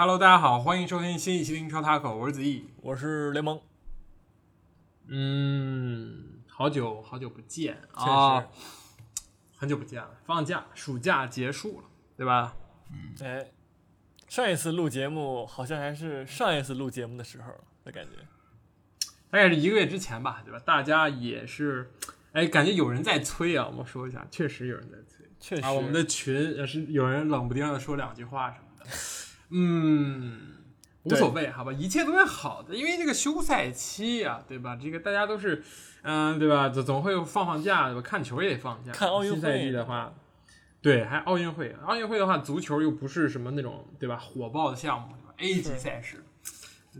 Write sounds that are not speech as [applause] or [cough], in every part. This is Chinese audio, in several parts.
Hello，大家好，欢迎收听新一期的英超 Taco，我是子毅，我是联盟。嗯，好久好久不见啊，很久不见了，放假，暑假结束了，对吧？哎，上一次录节目好像还是上一次录节目的时候的感觉。大概是一个月之前吧，对吧？大家也是，哎，感觉有人在催啊，我说一下，确实有人在催确实，啊，我们的群也是有人冷不丁的说两句话什么的，嗯。无所谓，好吧，一切都会好的，因为这个休赛期啊，对吧？这个大家都是，嗯，对吧？总总会放放假，对吧？看球也得放假。看奥运会新赛季的话，对，还奥运会，奥运会的话，足球又不是什么那种，对吧？火爆的项目，对吧？A 级赛事，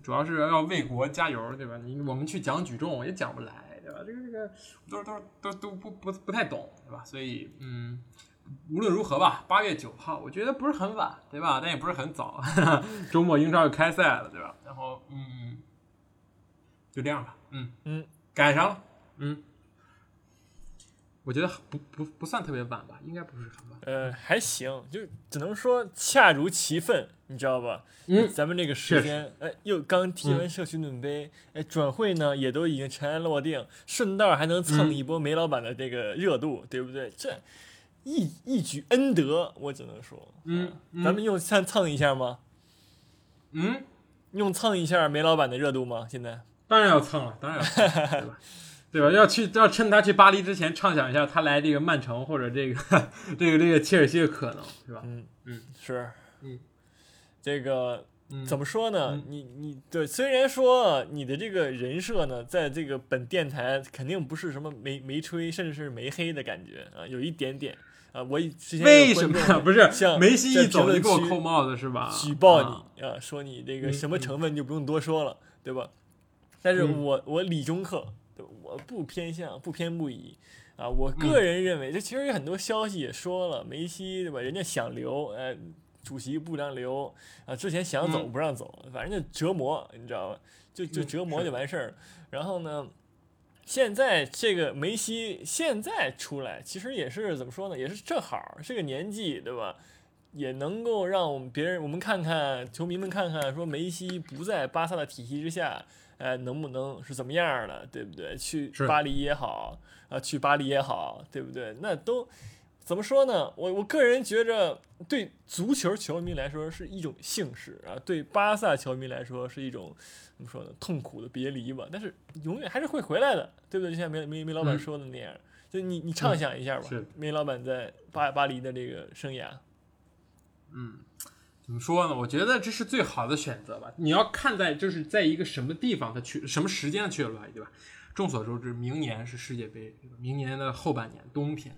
主要是要为国加油，对吧？你我们去讲举重也讲不来，对吧？这个这个都都都都不不不太懂，对吧？所以，嗯。无论如何吧，八月九号，我觉得不是很晚，对吧？但也不是很早，[laughs] 周末英超又开赛了，对吧？然后，嗯，就这样吧，嗯嗯，赶上了，嗯，我觉得不不不算特别晚吧，应该不是很晚。呃，还行，就只能说恰如其分，你知道吧？嗯咱们这个时间，哎，又刚踢完社区盾杯，哎，转会呢也都已经尘埃落定，顺道还能蹭一波煤老板的这个热度，对不对？这一一举恩德，我只能说，嗯嗯咱们用蹭蹭一下吗？嗯，用蹭一下梅老板的热度吗？现在？当然要蹭了，当然要蹭了，对吧？[laughs] 对吧？要去要趁他去巴黎之前畅想一下他来这个曼城或者这个这个这个切尔西的可能，是吧？嗯嗯是，嗯，这个嗯怎么说呢？嗯你你对，虽然说你的这个人设呢，在这个本电台肯定不是什么没没吹，甚至是没黑的感觉啊，有一点点啊。我以之前为什么 [laughs] 不是像梅西一走在就给我扣帽子是吧？举报啊你啊，说你这个嗯什么嗯成分就不用多说了，对吧？但是嗯我我理中客，对我不偏向，不偏不倚啊。我嗯个人认为，这其实有很多消息也说了，梅西对吧？人家想留，呃，主席不让留啊，之前想走嗯不让走，反正就折磨，你知道吧？就就嗯折磨就完事儿。然后呢？现在这个梅西现在出来，其实也是怎么说呢？也是正好这个年纪，对吧？也能够让我们别人我们看看球迷们看看，说梅西不在巴萨的体系之下，呃，能不能是怎么样的，对不对？去巴黎也好，啊、去巴黎也好，对不对？那都怎么说呢？我我个人觉着，对足球球迷来说是一种幸事啊，对巴萨球迷来说是一种怎么说呢？痛苦的别离吧。但是永远还是会回来的，对不对？就像梅梅梅老板嗯说的那样，就你你畅想一下吧，是梅老板在巴巴黎的这个生涯。嗯，怎么说呢？我觉得这是最好的选择吧。你要看在就是在一个什么地方他去，什么时间去了吧，对吧？众所周知，明年是世界杯，明年的后半年冬天，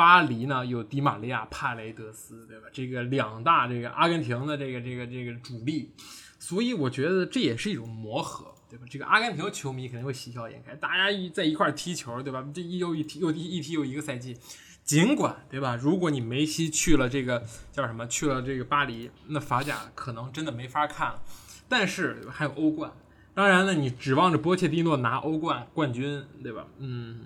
巴黎呢有迪玛利亚、帕雷德斯，对吧？这个两大这个阿根廷的这个这个这个主力，所以我觉得这也是一种磨合。对吧？这个阿根廷球迷肯定会喜笑颜开，大家一在一块儿踢球，对吧？这一又一踢又一一踢又一个赛季，尽管对吧？如果你梅西去了这个叫什么，去了这个巴黎，那法甲可能真的没法看了。但是还有欧冠，当然呢，你指望着波切蒂诺拿欧冠冠军，对吧？嗯，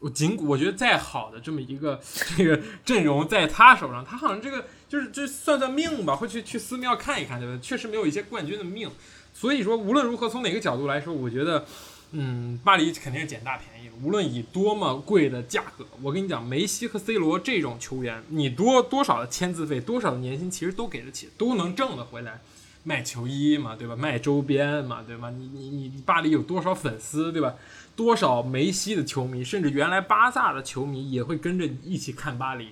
我尽我觉得再好的这么一个 [laughs] 这个阵容在他手上，他好像这个就是就算算命吧，会去去寺庙看一看，对吧？确实没有一些冠军的命。所以说，无论如何，从哪个角度来说，我觉得，嗯，巴黎肯定是捡大便宜。无论以多么贵的价格，我跟你讲，梅西和 C 罗这种球员，你多多少的签字费，多少的年薪，其实都给得起，都能挣得回来。卖球衣嘛，对吧？卖周边嘛，对吧？你你你巴黎有多少粉丝，对吧？多少梅西的球迷，甚至原来巴萨的球迷也会跟着你一起看巴黎，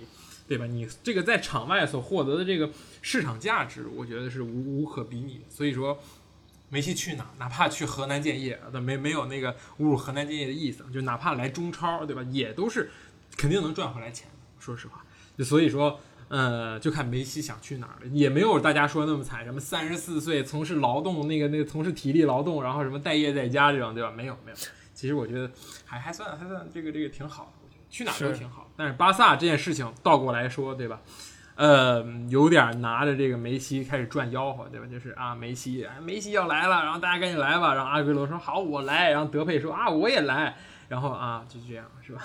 对吧？你这个在场外所获得的这个市场价值，我觉得是无无可比拟的。所以说。梅西去哪，哪怕去河南建业，但没没有那个侮辱河南建业的意思，就哪怕来中超，对吧？也都是肯定能赚回来钱。说实话，就所以说，呃，就看梅西想去哪儿了，也没有大家说那么惨，什么三十四岁从事劳动，那个那个从事体力劳动，然后什么待业在家这种，对吧？没有没有，其实我觉得还还算还算这个这个挺好的，我觉得去哪儿都挺好。但是巴萨这件事情倒过来说，对吧？呃，有点拿着这个梅西开始转吆喝，对吧？就是啊，梅西，哎梅西要来了，然后大家赶紧来吧。然后阿圭罗说好，我来。然后德佩说啊，我也来。然后啊，就这样，是吧？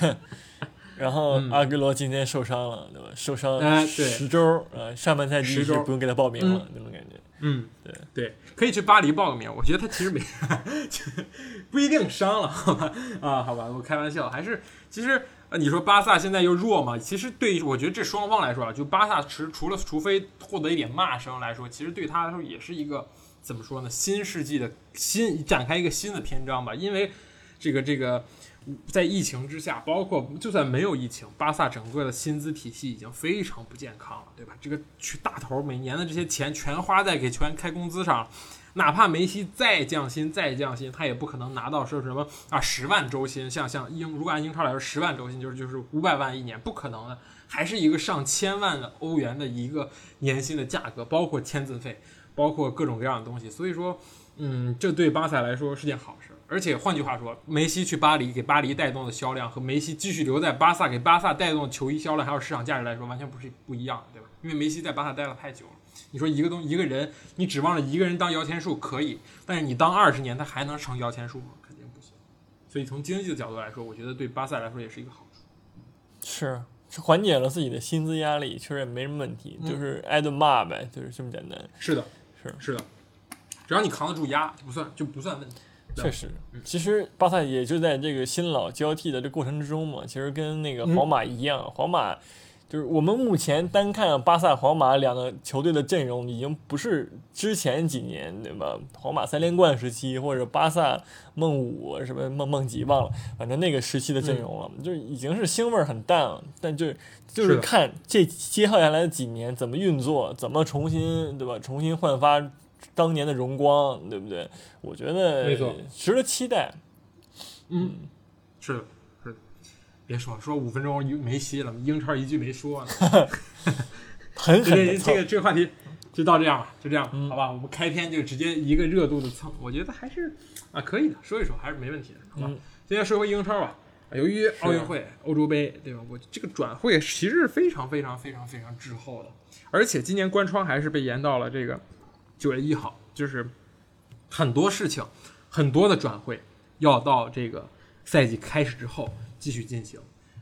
[laughs] 然后嗯阿圭罗今天受伤了，对吧？受伤十周，呃，上半赛季十周是不用给他报名了，那种感觉。嗯，对对，可以去巴黎报个名。我觉得他其实没不一定伤了，好吧？啊，好吧，我开玩笑，还是其实呃，你说巴萨现在又弱嘛？其实对于我觉得这双方来说啊，就巴萨除除了除非获得一点骂声来说，其实对他来说也是一个怎么说呢？新世纪的新展开一个新的篇章吧，因为这个这个。在疫情之下，包括就算没有疫情，巴萨整个的薪资体系已经非常不健康了，对吧？这个去大头每年的这些钱全花在给球员开工资上，哪怕梅西再降薪再降薪，他也不可能拿到说什么啊十万周薪，像像英如果按英超来说，十万周薪就是就是五百万一年，不可能的，还是一个上千万的欧元的一个年薪的价格，包括签字费，包括各种各样的东西，所以说，嗯，这对巴萨来说是件好事。而且换句话说，梅西去巴黎给巴黎带动的销量和梅西继续留在巴萨给巴萨带动球衣销量还有市场价值来说，完全不是不一样的，对吧？因为梅西在巴萨待了太久了。你说一个东一个人，你指望着一个人当摇钱树可以，但是你当二十年，他还能成摇钱树吗？肯定不行。所以从经济的角度来说，我觉得对巴萨来说也是一个好处。是，是缓解了自己的薪资压力，确实也没什么问题，就是挨顿骂呗，就是这么简单。是的，是是的，只要你扛得住压，就不算就不算问题。确实，其实巴萨也就在这个新老交替的这过程之中嘛。其实跟那个皇马一样，皇马就是我们目前单看巴萨、皇马两个球队的阵容，已经不是之前几年对吧？皇马三连冠时期，或者巴萨梦五什么梦梦几忘了，反正那个时期的阵容了，就已经是腥味儿很淡了。但就就是看这接下来的几年怎么运作，怎么重新对吧？重新焕发。当年的荣光，对不对？我觉得没错，值得期待。嗯，是的，是的。别说说五分钟梅西了，英超一句没说呢。[laughs] 很狠。[laughs] 这个这个话题就到这样吧，就这样，好吧？我们开篇就直接一个热度的蹭，我觉得还是啊可以的，说一说还是没问题的，好吧？今天说回英超吧。由于奥运会、欧洲杯，对吧？我这个转会其实是非常非常非常非常滞后的，而且今年关窗还是被延到了这个。九月一号，就是很多事情，很多的转会要到这个赛季开始之后继续进行。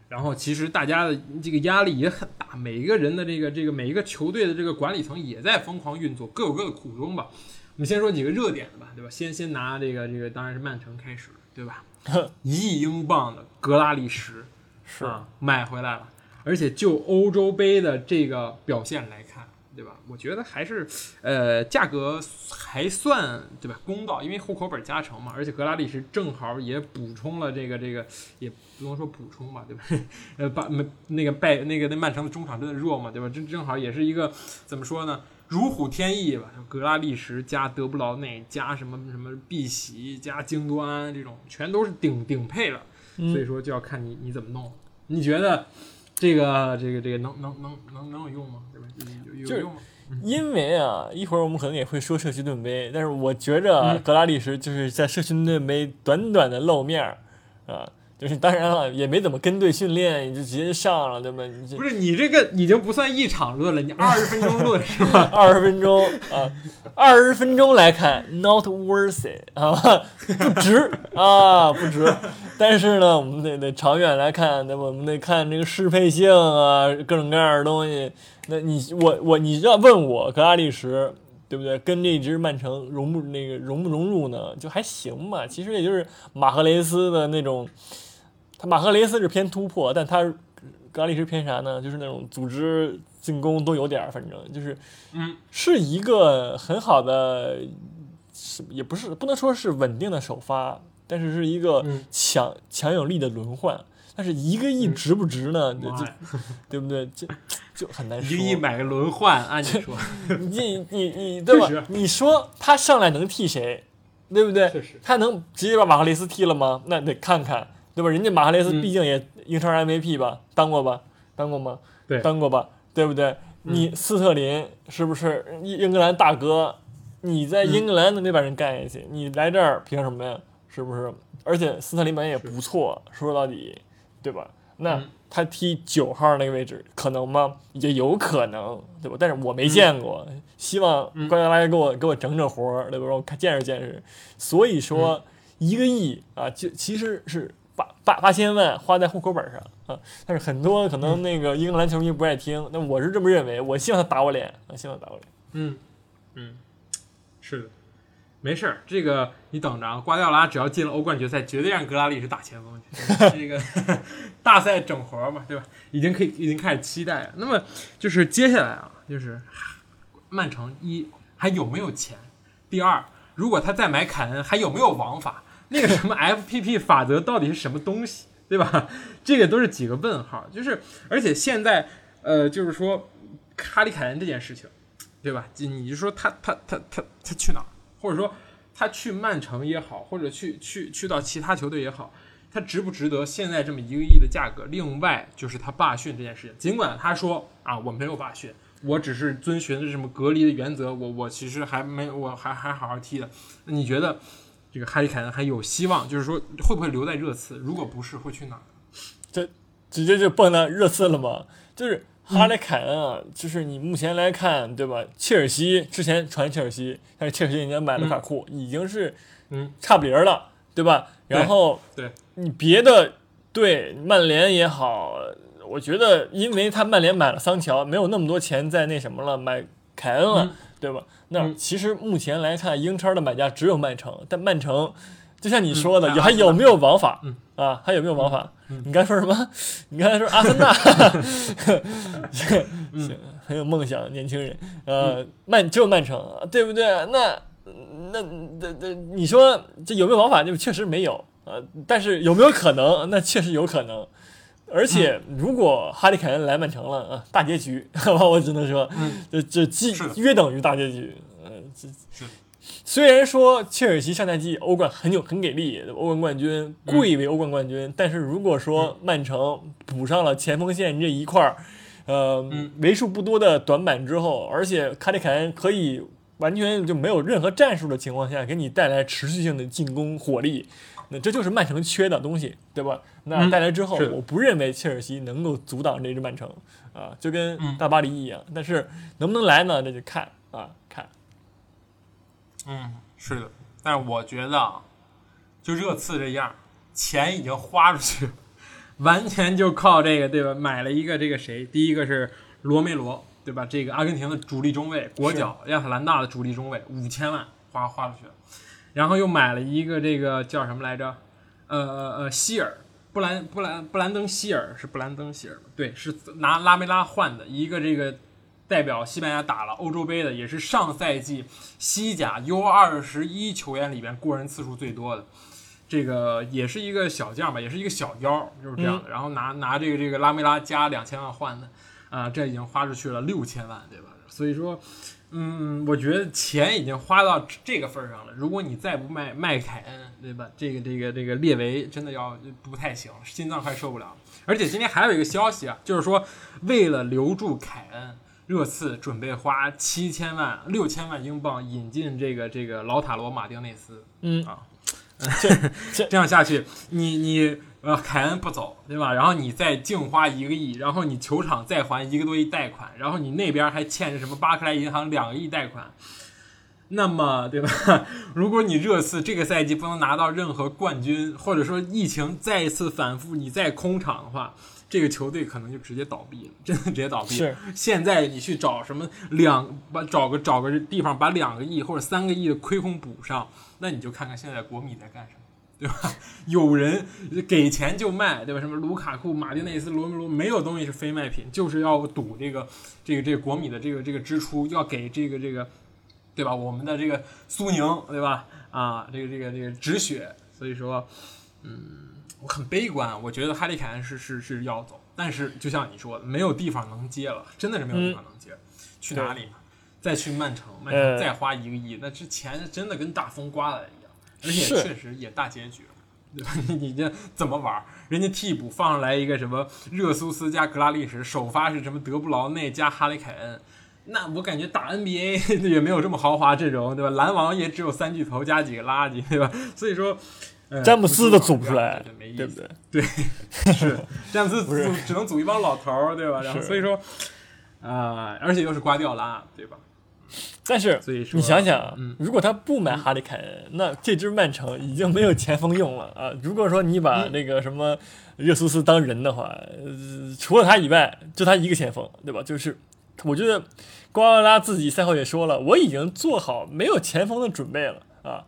然后，其实大家的这个压力也很大，每一个人的这个这个每一个球队的这个管理层也在疯狂运作，各有各的苦衷吧。我们先说几个热点的吧，对吧？先先拿这个这个，当然是曼城开始，对吧？[laughs] 一亿英镑的格拉利什是买回来了，而且就欧洲杯的这个表现来看。对吧？我觉得还是，呃，价格还算对吧？公道，因为户口本加成嘛，而且格拉利什正好也补充了这个这个，也不能说补充吧，对吧？[laughs] 呃，把没那个拜那个那曼城的中场真的弱嘛，对吧？正正好也是一个怎么说呢？如虎添翼吧。格拉利什加德布劳内加什么什么碧玺加京多安这种，全都是顶顶配了。所以说就要看你你怎么弄。你觉得这个这个这个能能能能能有用吗？对吧？就是因为啊，一会儿我们可能也会说社区盾杯，但是我觉着格拉利什就是在社区盾杯短短的露面儿啊，就是当然了，也没怎么跟队训练，你就直接上了，对吧？不是你这个已经不算一场论了，你二十分钟论是吧？[laughs] 二十分钟啊，二十分钟来看，not worth it 啊，不值啊，不值。但是呢，我们得得长远来看，对吧？我们得看这个适配性啊，各种各样的东西。那你我我你要问我格拉利什对不对？跟这支曼城融不那个融不融入呢？就还行吧。其实也就是马赫雷斯的那种，他马赫雷斯是偏突破，但他格拉利什偏啥呢？就是那种组织进攻都有点儿，反正就是嗯，是一个很好的，是也不是不能说是稳定的首发，但是是一个强强有力的轮换。但是一个亿值不值呢？这对不对？这就很难说。一个亿买个轮换，按你说，[laughs] 你你你对吧？你说他上来能替谁？对不对？他能直接把马赫雷斯替了吗？那得看看，对吧？人家马哈雷斯毕竟也英超 MVP 吧，当过吧？当过吗？对，当过吧？对不对？你斯特林是不是英格兰大哥？你在英格兰都没把人干下去，你来这儿凭什么呀？是不是？而且斯特林本也不错，说到底。对吧？那他踢九号那个位置可能吗？也有可能，对吧？但是我没见过，希望关家拉给我给我整整活儿，对吧？让我看见识见识。所以说，一个亿啊，就其实是八八八千万花在户口本上啊。但是很多可能那个英格兰球迷不爱听，那我是这么认为。我希望他打我脸，我希望他打我脸。嗯嗯，是的，没事儿，这个你等着啊，瓜迪奥拉只要进了欧冠决赛，绝对让格拉利是打前锋。[laughs] 这个 [laughs] 大赛整活嘛，对吧？已经可以已经开始期待了。那么就是接下来啊，就是曼城一还有没有钱？第二，如果他再买凯恩，还有没有王法？那个什么 FPP 法则到底是什么东西？[laughs] 对吧？这个都是几个问号。就是而且现在呃，就是说哈里凯恩这件事情。对吧？你就说他他他他他去哪儿，或者说他去曼城也好，或者去去去到其他球队也好，他值不值得现在这么一个亿的价格？另外就是他罢训这件事情，尽管他说啊我没有罢训，我只是遵循着什么隔离的原则，我我其实还没我还还好好踢的。你觉得这个哈利凯恩还有希望？就是说会不会留在热刺？如果不是，会去哪儿？这直接就蹦到热刺了吗？就是。哈利凯恩啊，就是你目前来看，对吧？切尔西之前传切尔西，但是切尔西人家买了卡库，已经是嗯差不离儿了，对吧？然后对你别的对曼联也好，我觉得因为他曼联买了桑乔，没有那么多钱在那什么了，买凯恩了，对吧？那其实目前来看，英超的买家只有曼城，但曼城。就像你说的，还有没有王法？啊，还有没有王法？你刚才说什么？[laughs] 你刚才说阿森纳，行 [laughs] [laughs] 很有梦想，年轻人。呃，曼只有曼城，对不对？那那那那，你说这有没有王法？就确实没有呃。但是有没有可能？那确实有可能。而且如果哈利凯恩来曼城了啊，大结局，好 [laughs] 吧我只能说，这这几约等于大结局。嗯，这是。虽然说切尔西上赛季欧冠很有很给力，欧冠冠军贵为欧冠冠军，但是如果说曼城补上了前锋线这一块儿，呃，为数不多的短板之后，而且卡里凯恩可以完全就没有任何战术的情况下，给你带来持续性的进攻火力，那这就是曼城缺的东西，对吧？那带来之后，我不认为切尔西能够阻挡这支曼城啊，就跟大巴黎一样，但是能不能来呢？那就看啊，看。嗯，是的，但是我觉得，就热刺这样，钱已经花出去，完全就靠这个，对吧？买了一个这个谁？第一个是罗梅罗，对吧？这个阿根廷的主力中卫，国脚亚特兰大的主力中卫，五千万花花出去了，然后又买了一个这个叫什么来着？呃呃呃，希尔布兰布兰布兰登希尔是布兰登希尔吗？对，是拿拉梅拉换的一个这个。代表西班牙打了欧洲杯的，也是上赛季西甲 U 二十一球员里边过人次数最多的，这个也是一个小将吧，也是一个小妖，就是这样的。然后拿拿这个这个拉梅拉加两千万换的，啊，这已经花出去了六千万，对吧？所以说，嗯，我觉得钱已经花到这个份儿上了。如果你再不卖卖凯恩，对吧？这个这个这个列维真的要不太行，心脏快受不了。而且今天还有一个消息啊，就是说为了留住凯恩。热刺准备花七千万、六千万英镑引进这个这个老塔罗马丁内斯。嗯啊，这 [laughs] 这样下去，你你呃凯恩不走对吧？然后你再净花一个亿，然后你球场再还一个多亿贷款，然后你那边还欠着什么巴克莱银行两个亿贷款，那么对吧？[laughs] 如果你热刺这个赛季不能拿到任何冠军，或者说疫情再一次反复，你再空场的话。这个球队可能就直接倒闭了，真的直接倒闭。是，现在你去找什么两把找个找个地方把两个亿或者三个亿的亏空补上，那你就看看现在国米在干什么，对吧？有人给钱就卖，对吧？什么卢卡库、马丁内斯、罗梅罗，没有东西是非卖品，就是要赌这个这个这个国米的这个这个支出，要给这个这个，对吧？我们的这个苏宁，对吧？啊，这个这个这个止血，所以说，嗯。我很悲观，我觉得哈利凯恩是是是要走，但是就像你说的，没有地方能接了，真的是没有地方能接，去哪里呢？再去曼城，曼城再花一个亿，那这钱真的跟大风刮来一样，而且确实也大结局了，对吧？你你这怎么玩？人家替补放上来一个什么热苏斯加格拉利什，首发是什么德布劳内加哈里凯恩，那我感觉打 NBA [laughs] 也没有这么豪华阵容，对吧？篮网也只有三巨头加几个垃圾，对吧？所以说。詹姆斯都组不出来，对不对？对，是 [laughs] 詹姆斯组只能组一帮老头儿，对吧？然后所以说，啊，而且又是瓜迪奥拉，对吧？但是你想想，嗯，如果他不买哈里凯恩，那这支曼城已经没有前锋用了啊！如果说你把那个什么热苏斯当人的话，除了他以外，就他一个前锋，对吧？就是我觉得瓜迪奥拉自己赛后也说了，我已经做好没有前锋的准备了啊，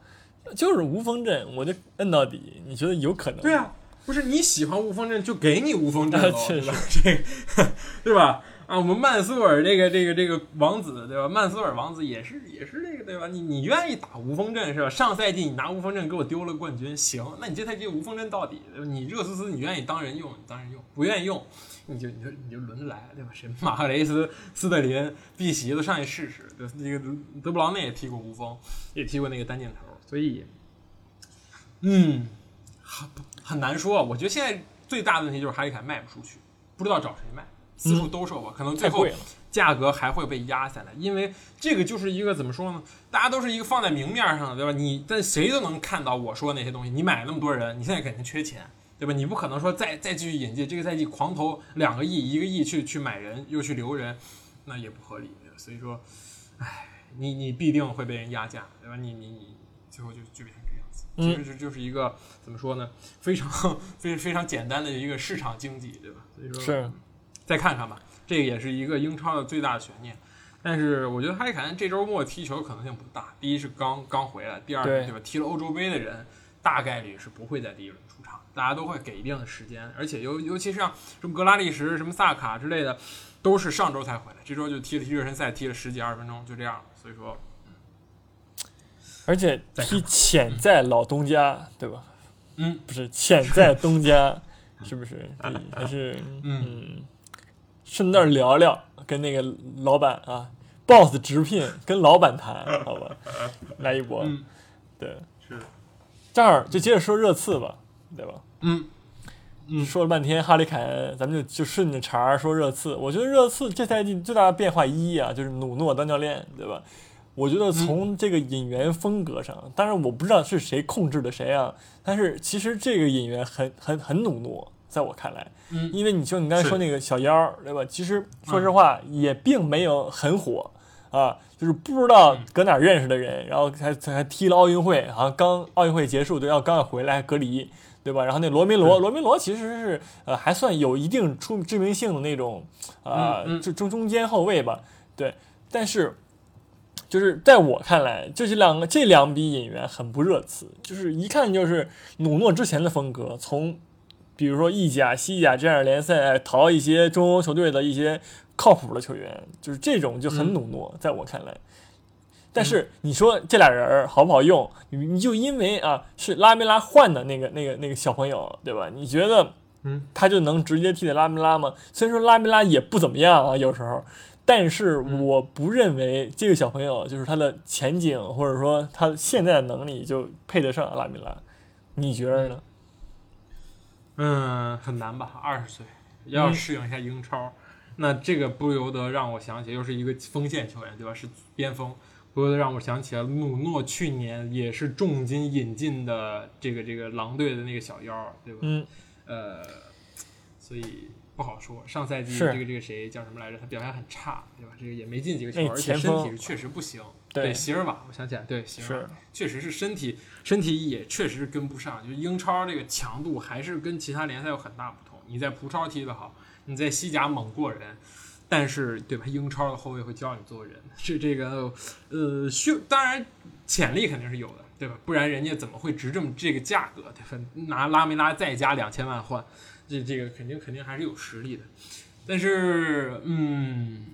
就是无锋阵，我就摁到底。你觉得有可能？对啊，不是你喜欢无锋阵就给你无锋阵喽，确对吧？这对吧？啊，我们曼苏尔这个这个这个王子对吧？曼苏尔王子也是也是这个对吧？你你愿意打无锋阵是吧？上赛季你拿无锋阵给我丢了冠军，行，那你这赛季无锋阵到底，你热苏斯你愿意当人用，你当人用；不愿意用，你就你就你就轮着来，对吧？谁 [laughs] 马赫雷斯、斯特林、碧玺都上去试试，对，那个德布劳内也踢过无锋，也踢过那个单箭头，所以，嗯，很很难说。我觉得现在最大的问题就是哈里凯卖不出去，不知道找谁卖。四处兜售吧，可能最后价格还会被压下来，因为这个就是一个怎么说呢？大家都是一个放在明面上的，对吧？你但谁都能看到我说的那些东西。你买那么多人，你现在肯定缺钱，对吧？你不可能说再再继续引进，这个赛季狂投两个亿、一个亿去去买人，又去留人，那也不合理。所以说，唉，你你必定会被人压价，对吧？你你你最后就就变成这样子，其实就就是一个怎么说呢？非常非非常简单的一个市场经济，对吧？所以说是。再看看吧，这个也是一个英超的最大的悬念。但是我觉得哈里凯恩这周末踢球可能性不大。第一是刚刚回来，第二对吧？踢了欧洲杯的人，大概率是不会在第一轮出场，大家都会给一定的时间。而且尤尤其是像什么格拉利什、什么萨卡之类的，都是上周才回来，这周就踢了踢热身赛，踢了十几二十分钟，就这样。所以说，而且踢潜在老东家，对吧？嗯，不是潜在东家，是不是？[laughs] 还是嗯。顺道聊聊，跟那个老板啊，boss 直聘，跟老板谈，好吧，来一波，对，是，这儿就接着说热刺吧，对吧？嗯，嗯，说了半天哈里凯恩，咱们就就顺着茬儿说热刺。我觉得热刺这赛季最大的变化一啊，就是努诺当教练，对吧？我觉得从这个引援风格上，当然我不知道是谁控制的谁啊，但是其实这个引援很很很努诺。在我看来，嗯，因为你就你刚才说那个小妖，对吧？其实说实话也并没有很火啊，就是不知道搁哪认识的人，然后还还踢了奥运会，好像刚奥运会结束，对，要刚要回来隔离，对吧？然后那罗梅罗，罗梅罗其实是呃还算有一定出知名性的那种啊，就中中间后卫吧，对。但是就是在我看来，就是两个这两笔引援很不热词，就是一看就是努诺之前的风格，从。比如说意甲、西甲这样的联赛，淘一些中欧球队的一些靠谱的球员，就是这种就很努诺，在我看来。但是你说这俩人好不好用？你你就因为啊是拉梅拉换的那个那个那个小朋友，对吧？你觉得，嗯，他就能直接替代拉梅拉吗？虽然说拉梅拉也不怎么样啊，有时候，但是我不认为这个小朋友就是他的前景，或者说他现在的能力就配得上拉梅拉。你觉得呢？嗯，很难吧？二十岁要适应一下英超，那这个不由得让我想起，又是一个锋线球员，对吧？是边锋，不由得让我想起了努诺去年也是重金引进的这个这个狼队的那个小妖，对吧？嗯，呃，所以不好说。上赛季这个这个谁叫什么来着？他表现很差，对吧？这个也没进几个球，而且身体是确实不行。对，席尔瓦，我想起来，对，席尔瓦确实是身体身体也确实是跟不上，就英超这个强度还是跟其他联赛有很大不同。你在葡超踢得好，你在西甲猛过人，但是对吧？英超的后卫会教你做人，是这个呃，需当然潜力肯定是有的，对吧？不然人家怎么会值这么这个价格？对吧？拿拉梅拉再加两千万换，这这个肯定肯定还是有实力的。但是嗯。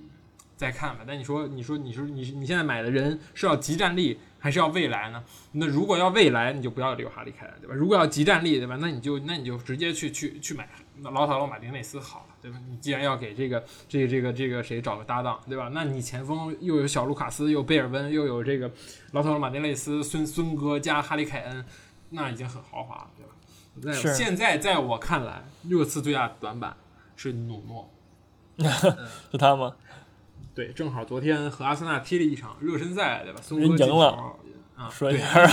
再看吧，但你说，你说，你说，你你现在买的人是要集战力还是要未来呢？那如果要未来，你就不要这个哈利凯恩，对吧？如果要集战力，对吧？那你就那你就直接去去去买劳塔罗马丁内斯好了，对吧？你既然要给这个这个这个这个谁找个搭档，对吧？那你前锋又有小卢卡斯，又贝尔温，又有这个劳塔罗马丁内斯，孙孙哥加哈利凯恩，那已经很豪华了，现在在我看来，热刺最大的短板是努诺，[laughs] 是他吗？对，正好昨天和阿森纳踢了一场热身赛，对吧？孙哥赢了啊，说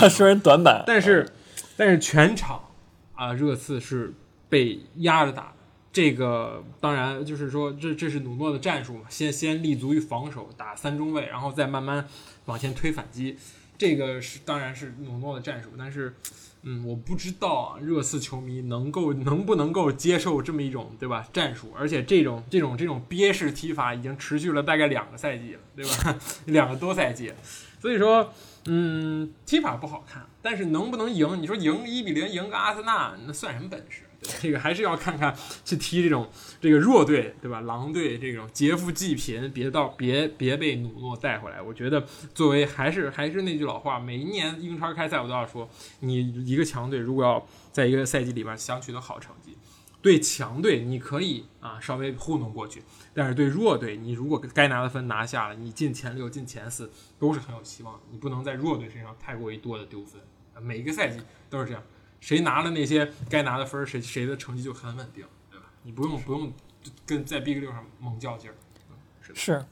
说人短板，但是但是全场啊，热刺是被压着打。这个当然就是说，这这是努诺的战术嘛，先先立足于防守，打三中卫，然后再慢慢往前推反击。这个是当然是努诺的战术，但是。嗯，我不知道，热刺球迷能够能不能够接受这么一种对吧战术，而且这种这种这种憋式踢法已经持续了大概两个赛季了，对吧？[laughs] 两个多赛季，所以说，嗯，踢法不好看，但是能不能赢？你说赢一比零赢个阿森纳，那算什么本事？这个还是要看看去踢这种这个弱队，对吧？狼队这种劫富济贫，别到别别被努诺带回来。我觉得作为还是还是那句老话，每一年英超开赛我都要说，你一个强队如果要在一个赛季里边想取得好成绩，对强队你可以啊稍微糊弄过去，但是对弱队，你如果该拿的分拿下了，你进前六进前四都是很有希望。你不能在弱队身上太过于多的丢分，每一个赛季都是这样。谁拿了那些该拿的分儿，谁谁的成绩就很稳定，对吧？你不用不用跟在 Big 六上猛较劲儿，是。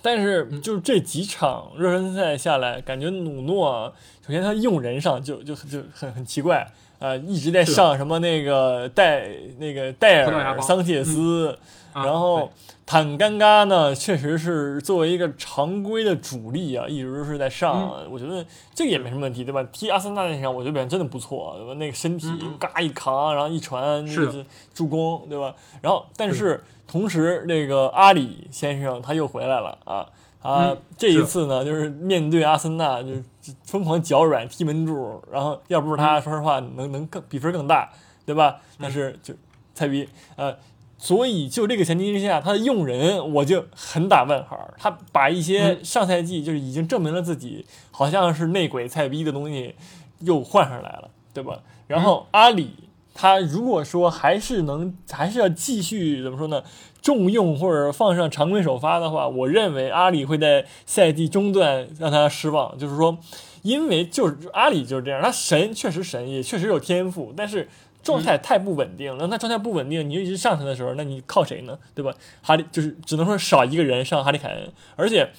但是就是这几场热身赛下来，感觉努诺首先他用人上就就就很很奇怪，呃，一直在上什么那个戴那个戴尔桑切斯，然后。坦甘嘎呢，确实是作为一个常规的主力啊，一直是在上。我觉得这个也没什么问题，对吧？踢阿森纳那场，我觉得表现真的不错，对吧？那个身体嘎一扛，然后一传，是助攻，对吧？然后，但是同时，那个阿里先生他又回来了啊！啊，这一次呢，就是面对阿森纳，就是疯狂脚软踢门柱，然后要不是他，说实话，能能更比分更大，对吧？但是就蔡逼呃。所以，就这个前提之下，他的用人我就很打问号。他把一些上赛季就是已经证明了自己好像是内鬼菜逼的东西又换上来了，对吧？然后阿里，他如果说还是能，还是要继续怎么说呢？重用或者放上常规首发的话，我认为阿里会在赛季中段让他失望。就是说，因为就是阿里就是这样，他神确实神，也确实有天赋，但是。状态太不稳定了，那状态不稳定，你就一直上他的时候，那你靠谁呢？对吧？哈利就是只能说少一个人上哈利凯恩，而且，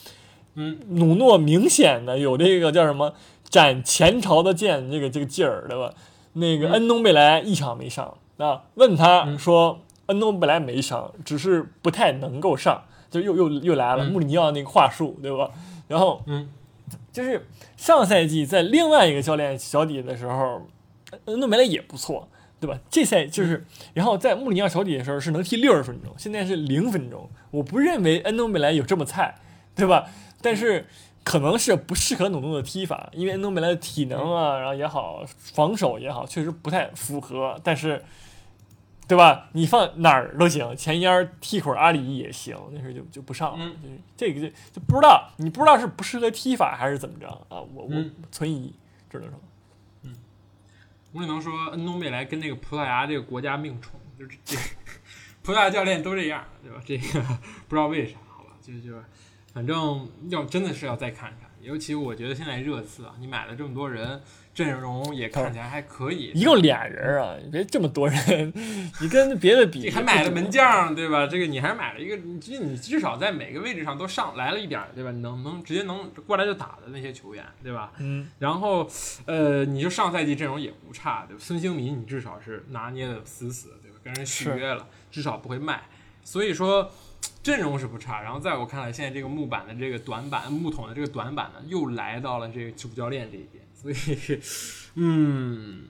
嗯，努诺明显的有这个叫什么斩前朝的剑这个这个劲儿，对吧？那个恩东贝莱一场没上啊，问他说恩东贝莱没上，只是不太能够上，就又又又来了穆里尼奥那个话术，对吧？然后，嗯，就是上赛季在另外一个教练脚底的时候，恩东贝莱也不错。对吧？这赛就是，然后在穆里尼奥手底的时候是能踢六十分钟，现在是零分钟。我不认为恩东贝莱有这么菜，对吧？但是可能是不适合努诺的踢法，因为恩东贝莱的体能啊，然后也好，防守也好，确实不太符合。但是，对吧？你放哪儿都行，前腰踢会儿阿里也行，那时候就就不上了。就是这个就就不知道，你不知道是不适合踢法还是怎么着啊？我我存疑，只能说。我只能说，恩东贝莱跟那个葡萄牙这个国家命冲，就是这葡萄牙教练都这样，对吧？这个不知道为啥，好吧？就就反正要真的是要再看看，尤其我觉得现在热刺啊，你买了这么多人。阵容也看起来还可以，一共俩人啊，别这么多人，[laughs] 你跟别的比，你还买了门将，对吧？这个你还买了一个，你你至少在每个位置上都上来了一点，对吧？能能直接能过来就打的那些球员，对吧？嗯。然后，呃，你就上赛季阵容也不差，对吧？孙兴民你至少是拿捏的死死的，对吧？跟人续约了，至少不会卖，所以说阵容是不差。然后在我看来，现在这个木板的这个短板，木桶的这个短板呢，又来到了这个主教练这一边。所以，嗯，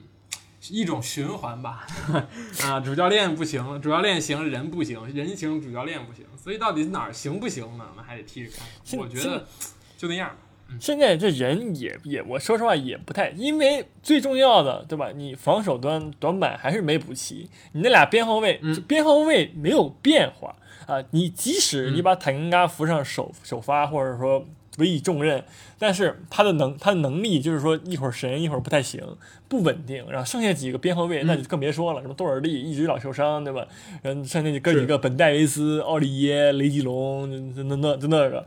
一种循环吧。[laughs] 啊，主教练不行，主教练行，人不行，人行，主教练不行。所以到底哪儿行不行呢？那还得踢着看。我觉得就那样。现在这人也也，我说实话也不太，因为最重要的，对吧？你防守端短板还是没补齐。你那俩边后卫，边后卫没有变化啊。你即使你把坦根加扶上首首发，或者说。委以重任，但是他的能他的能力就是说一会儿神一会儿不太行，不稳定。然后剩下几个边后卫那就更别说了，什么多尔利一直老受伤，对吧？然后剩下哥几个本戴维斯、奥利耶、雷吉隆，那那那就那个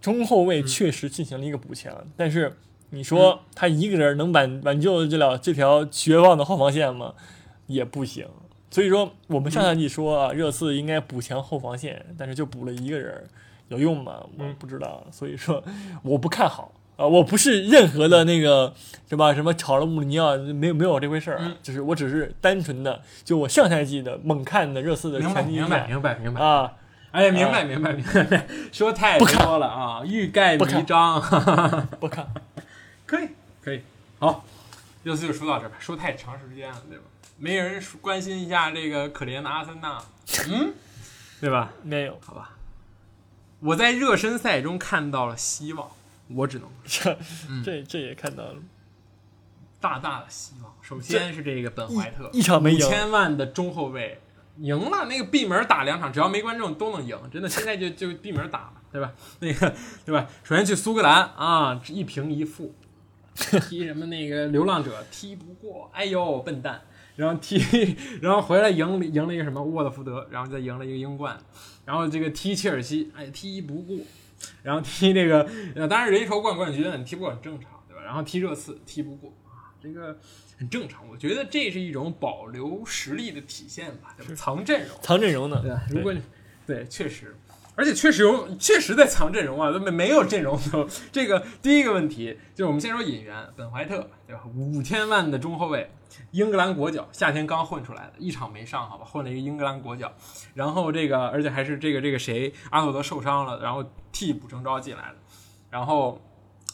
中后卫确实进行了一个补强，但是你说他一个人能挽挽救得了这条绝望的后防线吗？也不行。所以说我们上赛季说啊，热刺应该补强后防线，但是就补了一个人。有用吗？我不知道，所以说我不看好啊！我不是任何的那个什么什么炒了穆里尼奥，没有没有这回事儿，就是我只是单纯的就我上赛季的猛看的热刺的前提明白明白明白啊！哎，明白明白明白，说太多了啊！欲盖弥彰，[laughs] 不看 [laughs] 可以，好，热刺就说到这儿吧，说太长时间了，对吧？没人关心一下这个可怜的阿森纳，[laughs] 嗯，对吧？没有，好吧，我在热身赛中看到了希望，我只能。[laughs] 这嗯。这这也看到了，大大的希望。首先是这个本怀特，五一场没赢，千万的中后卫赢了，那个闭门打两场，只要没观众都能赢，真的，现在就 [laughs] 就闭门打了，对吧？[laughs] 那个对吧？首先去苏格兰啊，一平一负，踢什么那个流浪者踢不过，哎呦笨蛋，然后踢，然后回来赢了赢了一个什么？沃特福德，然后再赢了一个英冠，然后这个踢切尔西，哎踢不过，然后踢这个，呃当然人家说冠冠军你踢不过很正常，对吧？然后踢热刺踢不过啊，这个。很正常，我觉得这是一种保留实力的体现吧，对吧？藏阵容，藏阵容呢，对吧？如果你对，确实，而且确实有，确实在藏阵容啊，都没没有阵容。这个第一个问题就是我们先说引援，本怀特，对吧？五千万的中后卫，英格兰国脚，夏天刚混出来的，一场没上，好吧，混了一个英格兰国脚，然后这个，而且还是这个这个谁，阿诺德受伤了，然后替补征召进来的，然后。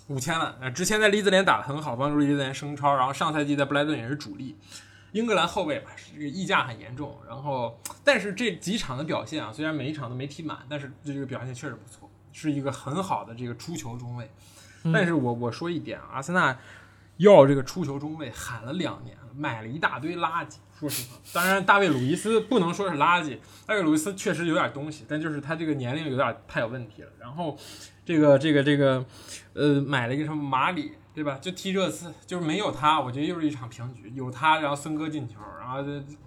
五千万，呃，之前在利兹联打得很好，帮助利兹联升超，然后上赛季在布莱顿也是主力。英格兰后卫吧，这个溢价很严重，然后但是这几场的表现啊，虽然每一场都没踢满，但是这个表现确实不错，是一个很好的这个出球中卫。嗯但是我我说一点啊，阿森纳要这个出球中卫喊了两年了，买了一大堆垃圾。说实话，当然大卫鲁伊斯不能说是垃圾，大卫鲁伊斯确实有点东西，但就是他这个年龄有点太有问题了。然后这个这个这个呃，买了一个什么马里，对吧？就踢热刺，就是没有他，我觉得又是一场平局。有他，然后孙哥进球，然后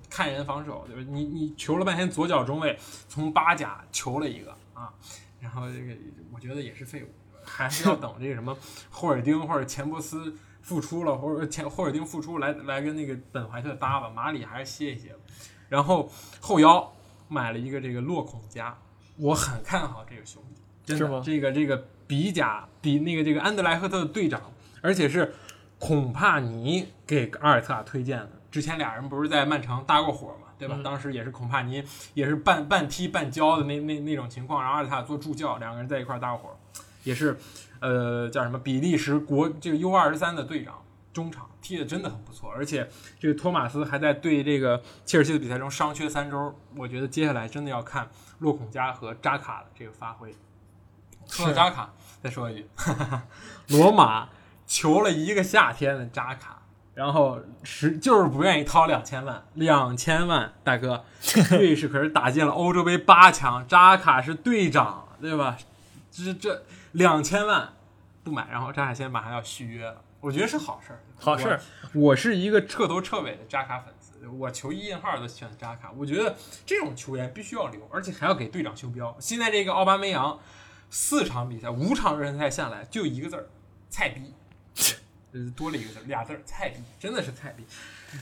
看人防守，对吧？你你求了半天左脚中卫，从巴甲求了一个啊，然后这个我觉得也是废物，还是要等这个什么霍尔丁或者钱伯斯复出了，或者前霍尔丁复出来来跟那个本怀特搭吧，马里还是歇一歇吧。然后后腰买了一个这个洛孔加，我很看好这个兄弟。真的，是吗这个这个比甲比那个这个安德莱赫特的队长，而且是孔帕尼给阿尔特塔推荐的。之前俩人不是在曼城搭过伙嘛，对吧？嗯当时也是孔帕尼也是半半踢半教的那那那种情况，然后阿尔特塔做助教，两个人在一块搭过伙，也是呃叫什么比利时国这个 U 二十三的队长，中场踢的真的很不错，而且这个托马斯还在对这个切尔西的比赛中伤缺三周，我觉得接下来真的要看洛孔加和扎卡的这个发挥。说到扎卡，再说一句，[laughs] 罗马求了一个夏天的扎卡，然后是就是不愿意掏两千万，两千万，大哥，[laughs] 瑞士可是打进了欧洲杯八强，扎卡是队长，对吧？这这两千万不买，然后扎卡现在马上要续约了，我觉得是好事儿。好事儿，我是一个彻头彻尾的扎卡粉丝，我球衣印号都选扎卡。我觉得这种球员必须要留，而且还要给队长修标。现在这个奥巴梅扬四场比赛、五场热身赛下来就一个字儿，菜逼，[laughs] 呃，多了一个字儿，俩字儿，菜逼，真的是菜逼。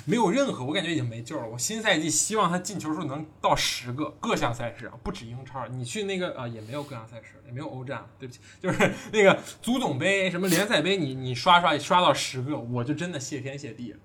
没有任何，我感觉已经没救了。我新赛季希望他进球数能到十个，各项赛事啊，不止英超。你去那个啊，也没有各项赛事，也没有欧战，对不起，就是 [laughs] 那个足总杯、什么联赛杯，你你刷刷刷到十个，我就真的谢天谢地。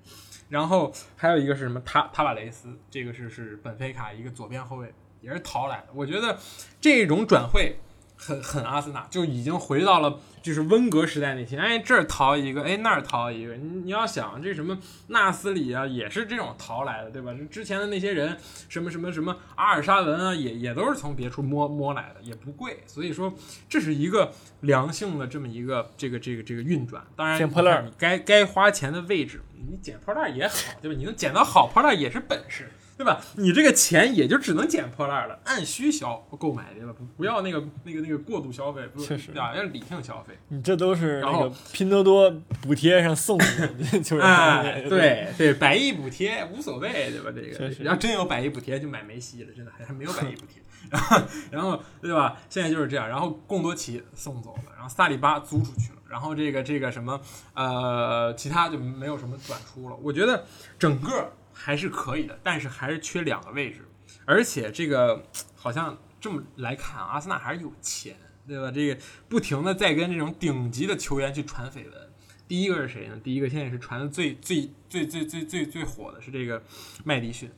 然后还有一个是什么塔塔瓦雷斯，这个是是本菲卡一个左边后卫，也是淘来的。我觉得这种转会很很阿森纳，就已经回到了就是温格时代那些，哎这儿淘一个，哎那儿淘一个。你你要想这什么纳斯里啊，也是这种淘来的，对吧？之前的那些人，什么什么什么阿尔沙文啊，也也都是从别处摸摸来的，也不贵。所以说这是一个良性的这么一个这个这个这个运转。当然，捡破烂该该花钱的位置，你捡破烂儿也好，对吧？你能捡到好破烂儿也是本事。对吧？你这个钱也就只能捡破烂了，按需消购买对吧？不不要那个那个那个过度消费，不确实对吧？要理性消费。你这都是然后那个拼多多补贴上送的，[laughs] 就是哎，对对，百亿补贴无所谓，对吧？这个要真有百亿补贴就买梅西了，真的还还没有百亿补贴。然后然后对吧？现在就是这样。然后贡多齐送走了，然后萨里巴租出去了，然后这个这个什么呃，其他就没有什么转出了。我觉得整个还是可以的，但是还是缺两个位置，而且这个好像这么来看，阿森纳还是有钱，对吧？这个不停的在跟这种顶级的球员去传绯闻。第一个是谁呢？第一个现在是传的最最最最最最最火的是这个麦迪逊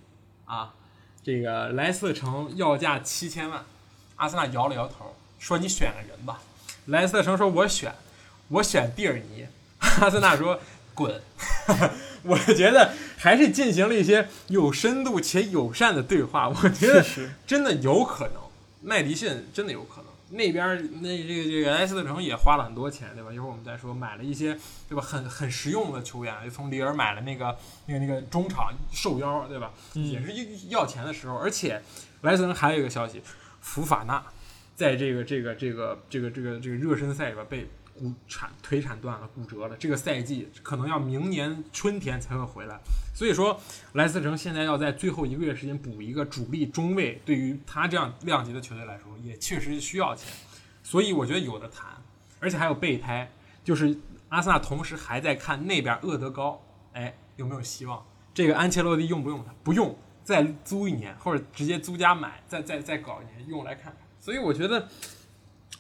啊，这个莱斯特城要价七千万，阿森纳摇了摇头，说你选个人吧。莱斯特城说我选，我选蒂尔尼。[laughs] 阿森纳说滚。[laughs] 我觉得还是进行了一些有深度且友善的对话。我觉得真的有可能，麦迪逊真的有可能。那边那这个这个莱斯特城也花了很多钱，对吧？一会儿我们再说，买了一些对吧？很很实用的球员，就从里尔买了那个那个那个中场瘦腰，对吧？也是要钱的时候。而且莱斯特城还有一个消息，福法纳在这个这个这个这个这个这个热身赛里边被。骨铲腿铲断了，骨折了。这个赛季可能要明年春天才会回来。所以说，莱斯城现在要在最后一个月时间补一个主力中卫，对于他这样量级的球队来说，也确实需要钱。所以我觉得有的谈，而且还有备胎，就是阿森纳同时还在看那边厄德高，哎，有没有希望？这个安切洛蒂用不用他？不用，再租一年，或者直接租加买，再再再搞一年用来看看。所以我觉得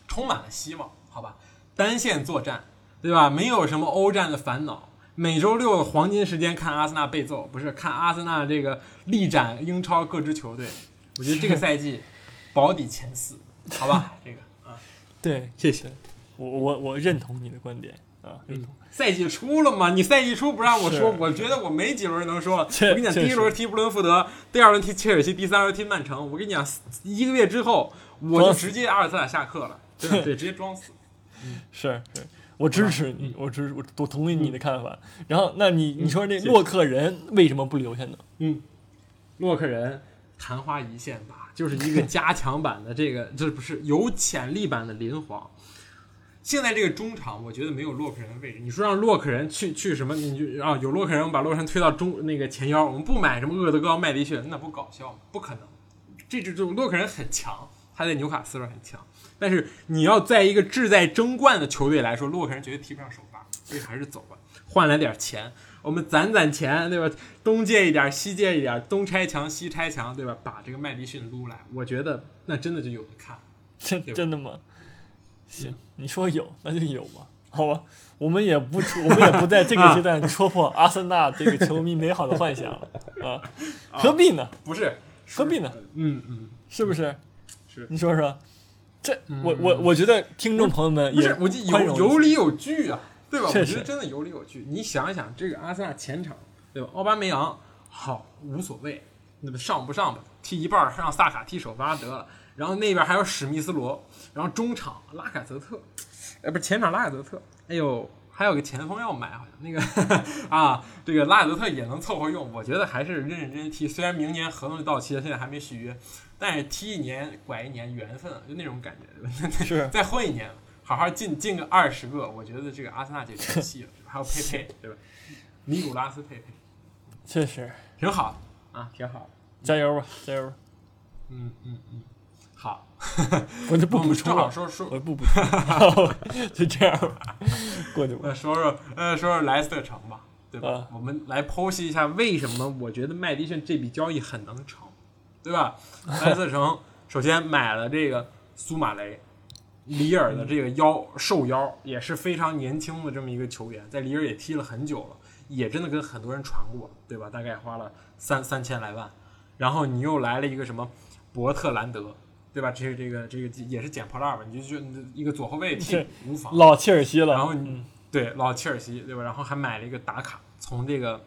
充满了希望，好吧？单线作战，对吧？没有什么欧战的烦恼。每周六黄金时间看阿森纳被揍，不是看阿森纳这个力斩英超各支球队。我觉得这个赛季保底前四，好吧？[laughs] 这个啊，对，谢谢。我我我认同你的观点啊。认同，赛季初了嘛，你赛季初不让我说，我觉得我没几轮能说。我跟你讲，第一轮踢布伦福德，第二轮踢切尔西，第三轮踢曼城。我跟你讲，一个月之后我就直接阿尔特塔下课了，对 [laughs] 对，直接装死。是是，我支持你，我支我我同意你的看法。然后，那你你说那洛克人为什么不留下呢？嗯，洛克人昙花一现吧，就是一个 [laughs] 加强版的这个，这不是有潜力版的林皇。现在这个中场，我觉得没有洛克人的位置。你说让洛克人去去什么？你就啊，有洛克人，我们把洛克人推到中那个前腰，我们不买什么厄德高、麦迪逊，那不搞笑吗？不可能，这支就洛克人很强，他在纽卡斯尔很强。但是你要在一个志在争冠的球队来说，洛克人绝对踢不上首发，所以还是走吧，换来点钱，我们攒攒钱，对吧？东借一点，西借一点，东拆墙西拆墙，对吧？把这个麦迪逊撸来，我觉得那真的就有的看，真真的吗？行，你说有那就有吧，好吧，我们也不 [laughs] 我们也不在这个阶段戳破阿森纳这个球迷美好的幻想了 [laughs] 啊，何必呢？不是，何必呢？嗯嗯，是不是？是，你说说。这我我我觉得听众朋友们也我有有理有据啊，对吧？我觉得真的有理有据。你想一想，这个阿森纳前场，对吧？奥巴梅扬好无所谓，那么上不上吧？踢一半让萨卡踢首发得了。然后那边还有史密斯罗，然后中场拉凯泽特，哎，不是前场拉凯泽特，哎呦，还有个前锋要买，好像那个 [laughs] 啊，这个拉凯泽特也能凑合用。我觉得还是认认真真踢，虽然明年合同就到期了，现在还没续约。但是踢一年拐一年缘分，就那种感觉，[laughs] 是再混一年，好好进进个二十个，我觉得这个阿森纳就成戏了，还有佩佩，对吧？尼古拉斯佩佩，确实挺好啊，挺好，加油吧，加油！嗯嗯嗯，好，[laughs] 我就不补充了，说说我不补充，就这样吧，过去吧。说说呃，说说莱斯特城吧，对吧？我们来剖析一下为什么我觉得麦迪逊这笔交易很能成。对吧？莱斯特城首先买了这个苏马雷，里尔的这个腰瘦腰也是非常年轻的这么一个球员，在里尔也踢了很久了，也真的跟很多人传过，对吧？大概花了三三千来万，然后你又来了一个什么伯特兰德，对吧？这个这个这个也是捡破烂吧？你就就一个左后卫踢无妨，老切尔西了。然后你对老切尔西对吧？然后还买了一个打卡，从这个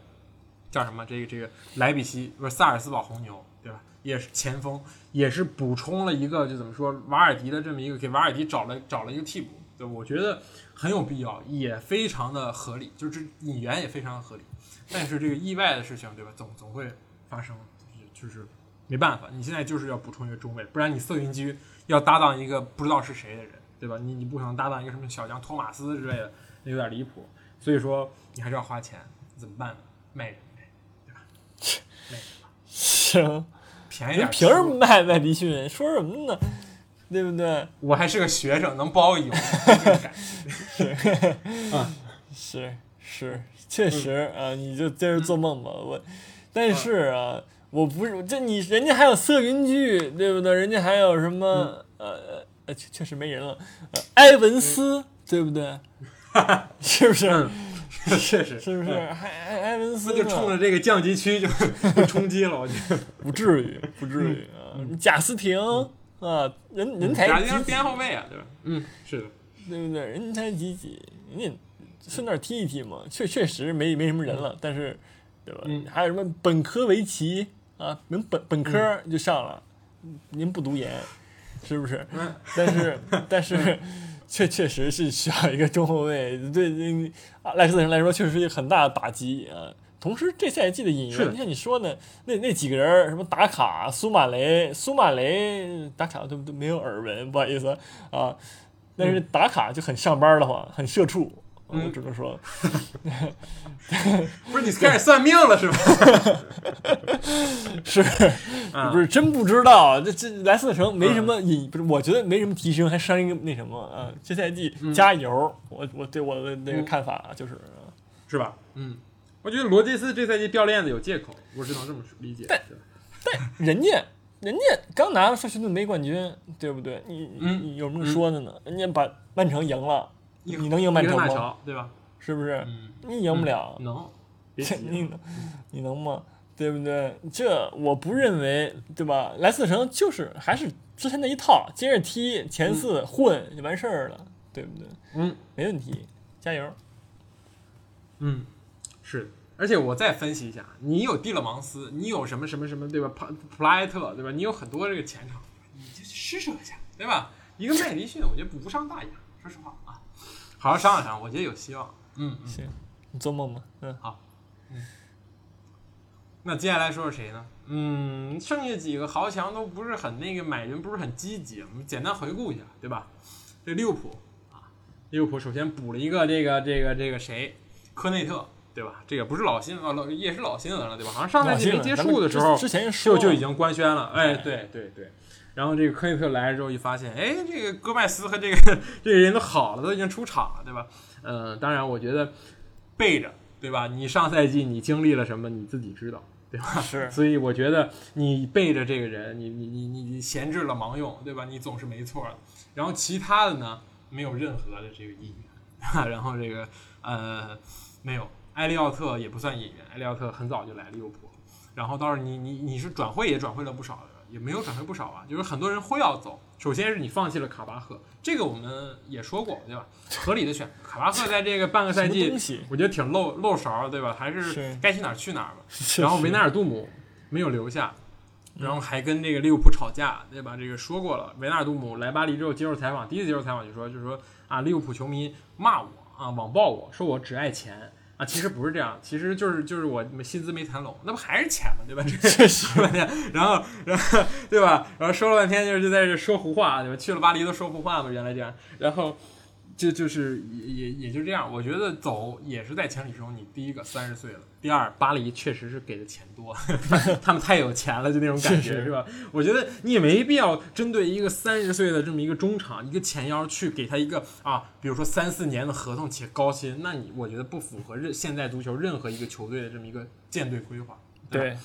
叫什么这个这个莱比锡不是萨尔斯堡红牛对吧。也是前锋，也是补充了一个，就怎么说，瓦尔迪的这么一个，给瓦尔迪找了找了一个替补，对，我觉得很有必要，也非常的合理，就是引援也非常的合理。但是这个意外的事情，对吧？总总会发生，就是没办法，你现在就是要补充一个中卫，不然你瑟云居要搭档一个不知道是谁的人，对吧？你你不可能搭档一个什么小将托马斯之类的，那有点离谱。所以说你还是要花钱，怎么办呢？卖人呗，对吧？卖人吧。[laughs] 行。便宜点，凭什么卖麦迪逊？说什么呢？对不对？我还是个学生，能包邮。[laughs] [laughs] 是，是是，确实啊，你就接着做梦吧。我，但是啊，我不是这你，人家还有色云居，对不对？人家还有什么？呃呃，确确实没人了。埃文斯，对不对？[laughs] 是不是？确实，是不是？还埃埃文斯就冲着这个降级区就就冲击了，我觉得不至于，不至于啊！贾斯廷啊，人人才贾斯廷边后卫啊，对吧？嗯，是的，对不对？人才济济，人家顺道踢一踢嘛，确确实没没什么人了，但是对吧？嗯还有什么本科围棋啊，您本本科就上了，您不读研是不是？嗯但是但是 [laughs] 确确实是需要一个中后卫，对对阿莱克斯人来说确实是一个很大的打击啊。同时，这赛季的引援，你像你说的那那几个人儿，什么打卡、苏马雷、苏马雷、打卡都都没有耳闻，不好意思啊。但是打卡就很上班的话，很社畜，嗯我只能说，[laughs] 不是你开始算命了是吧？[laughs] 是啊不是真不知道？这这莱斯特城没什么引，不是我觉得没什么提升，还伤一个那什么啊？这赛季加油！我我对我的那个嗯看法就是，是吧？嗯，我觉得罗杰斯这赛季掉链子有借口，我只能这么理解。但是吧人家人家刚拿了费城顿杯冠军，对不对？你你有什么说的呢？人家把曼城赢了，伊你能赢曼伊城吗？对吧？是不是？嗯，你赢不了，能，别这急 [laughs] 你能你能吗？对不对？这我不认为，对吧？莱斯特城就是还是之前那一套，接着踢前四混就完事儿了，对不对？嗯没问题，加油！嗯，是的。而且我再分析一下，你有蒂勒芒斯，你有什么什么什么，对吧？普普拉埃特，对吧？你有很多这个前场，你就去施舍一下，对吧？一个麦迪逊，我觉得无伤大雅，说实话啊，好好商量商量，我觉得有希望。嗯嗯。行，你做梦吧，嗯，好。嗯那接下来说说谁呢？嗯，剩下几个豪强都不是很那个买人，不是很积极。我们简单回顾一下，对吧？这利物浦啊，利物浦首先补了一个这个这个这个谁，科内特，对吧？这个不是老新闻，老也是老新闻了，对吧？好像上赛季没结束的时候之之前就就已经官宣了。哎，对对对。然后这个科内特来了之后，一发现，哎，这个戈麦斯和这个这个人都好了，都已经出场了，对吧？嗯、当然，我觉得背着，对吧？你上赛季你经历了什么，你自己知道，对吧？是所以我觉得你背着这个人，你你你你你闲置了盲用，对吧？你总是没错的。然后其他的呢，没有任何的这个引援，[laughs] 然后这个呃没有，埃利奥特也不算演员，埃利奥特很早就来利物浦，然后倒是你你你是转会也转会了不少的，也没有转会不少啊，就是很多人会要走。首先是你放弃了卡巴赫，这个我们也说过，对吧？合理的选，卡巴赫 [laughs] 在这个半个赛季我觉得挺漏漏勺，对吧？还是是该去哪儿去哪儿吧。[laughs] 然后维纳尔杜姆没有留下，然后还跟这个利物浦吵架，对吧？这个说过了，维纳尔杜姆来巴黎之后接受采访，第一次接受采访就说，就说啊，利物浦球迷骂我啊，网暴我说我只爱钱。啊，其实不是这样，其实就是就是我薪资没谈拢，那不还是钱吗？对吧？这确实说半天，然后然后对吧？然后说了半天就是就在这说胡话，对吧？去了巴黎都说胡话嘛，原来这样，然后就就是也也也就这样。我觉得走也是在情理之中。你第一个三十岁了，第二巴黎确实是给的钱多，[laughs] 他们太有钱了，就那种感觉是是吧？我觉得你也没必要针对一个三十岁的这么一个中场一个前腰去给他一个啊，比如说三四年的合同且高薪，那你我觉得不符合任现在足球任何一个球队的这么一个舰队规划。吧对，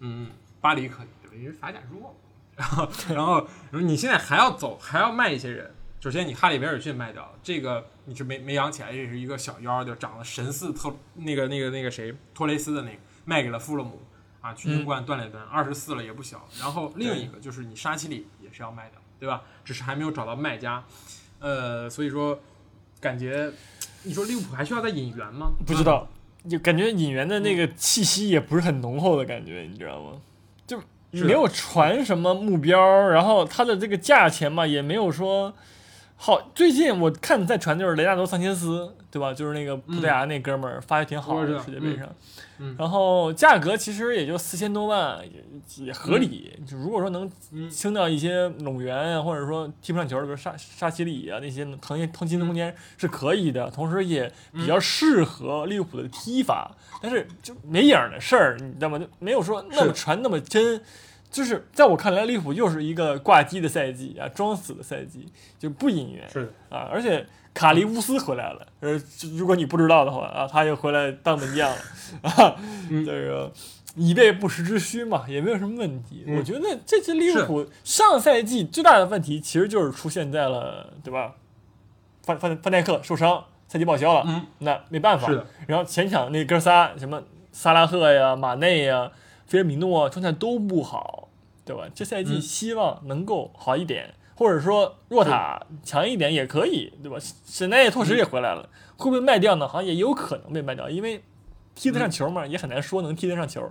嗯，巴黎可以？因为法甲弱。[laughs] 然后，然后你现在还要走，还要卖一些人。首先，你哈利威尔逊卖掉了，这个你是没没养起来，这是一个小妖，就长得神似特那个那个那个谁托雷斯的那个，卖给了富勒姆啊，去英冠锻炼锻炼，二十四了也不小。然后另一个就是你沙奇里也是要卖掉，对吧？只是还没有找到卖家。呃，所以说感觉你说利物浦还需要再引援吗？不知道，就感觉引援的那个气息也不是很浓厚的感觉，你知道吗？就没有传什么目标，然后它的这个价钱嘛，也没有说好。最近我看在传就是雷纳多桑切斯，对吧？就是那个葡萄牙那哥们儿发的挺好的世界杯上，然后价格其实也就四千多万，也也合理。就如果说能嗯清掉一些拢员啊，或者说踢不上球，比如沙沙奇里啊那些腾腾新的空间是可以的，同时也比较适合利物浦的踢法。但是就没影儿的事儿，你知道吗？就没有说那么传那么真。就是在我看来，利物浦又是一个挂机的赛季啊，装死的赛季，就不引援是的，啊。而且卡利乌斯回来了，呃，如果你不知道的话啊，他又回来当门将了啊。嗯这个以备不时之需嘛，也没有什么问题。嗯我觉得这支利物浦上赛季最大的问题其实就是出现在了，对吧？范范范戴克受伤，赛季报销了，嗯，那没办法。是的，然后前场那哥仨，什么萨拉赫呀、马内呀、菲尔米诺啊，状态都不好，对吧？这赛季嗯希望能够好一点，或者说若塔强一点也可以，对吧？沈奈拓实也回来了，会不会卖掉呢？好像也有可能被卖掉，因为踢得上球嘛，也很难说能踢得上球。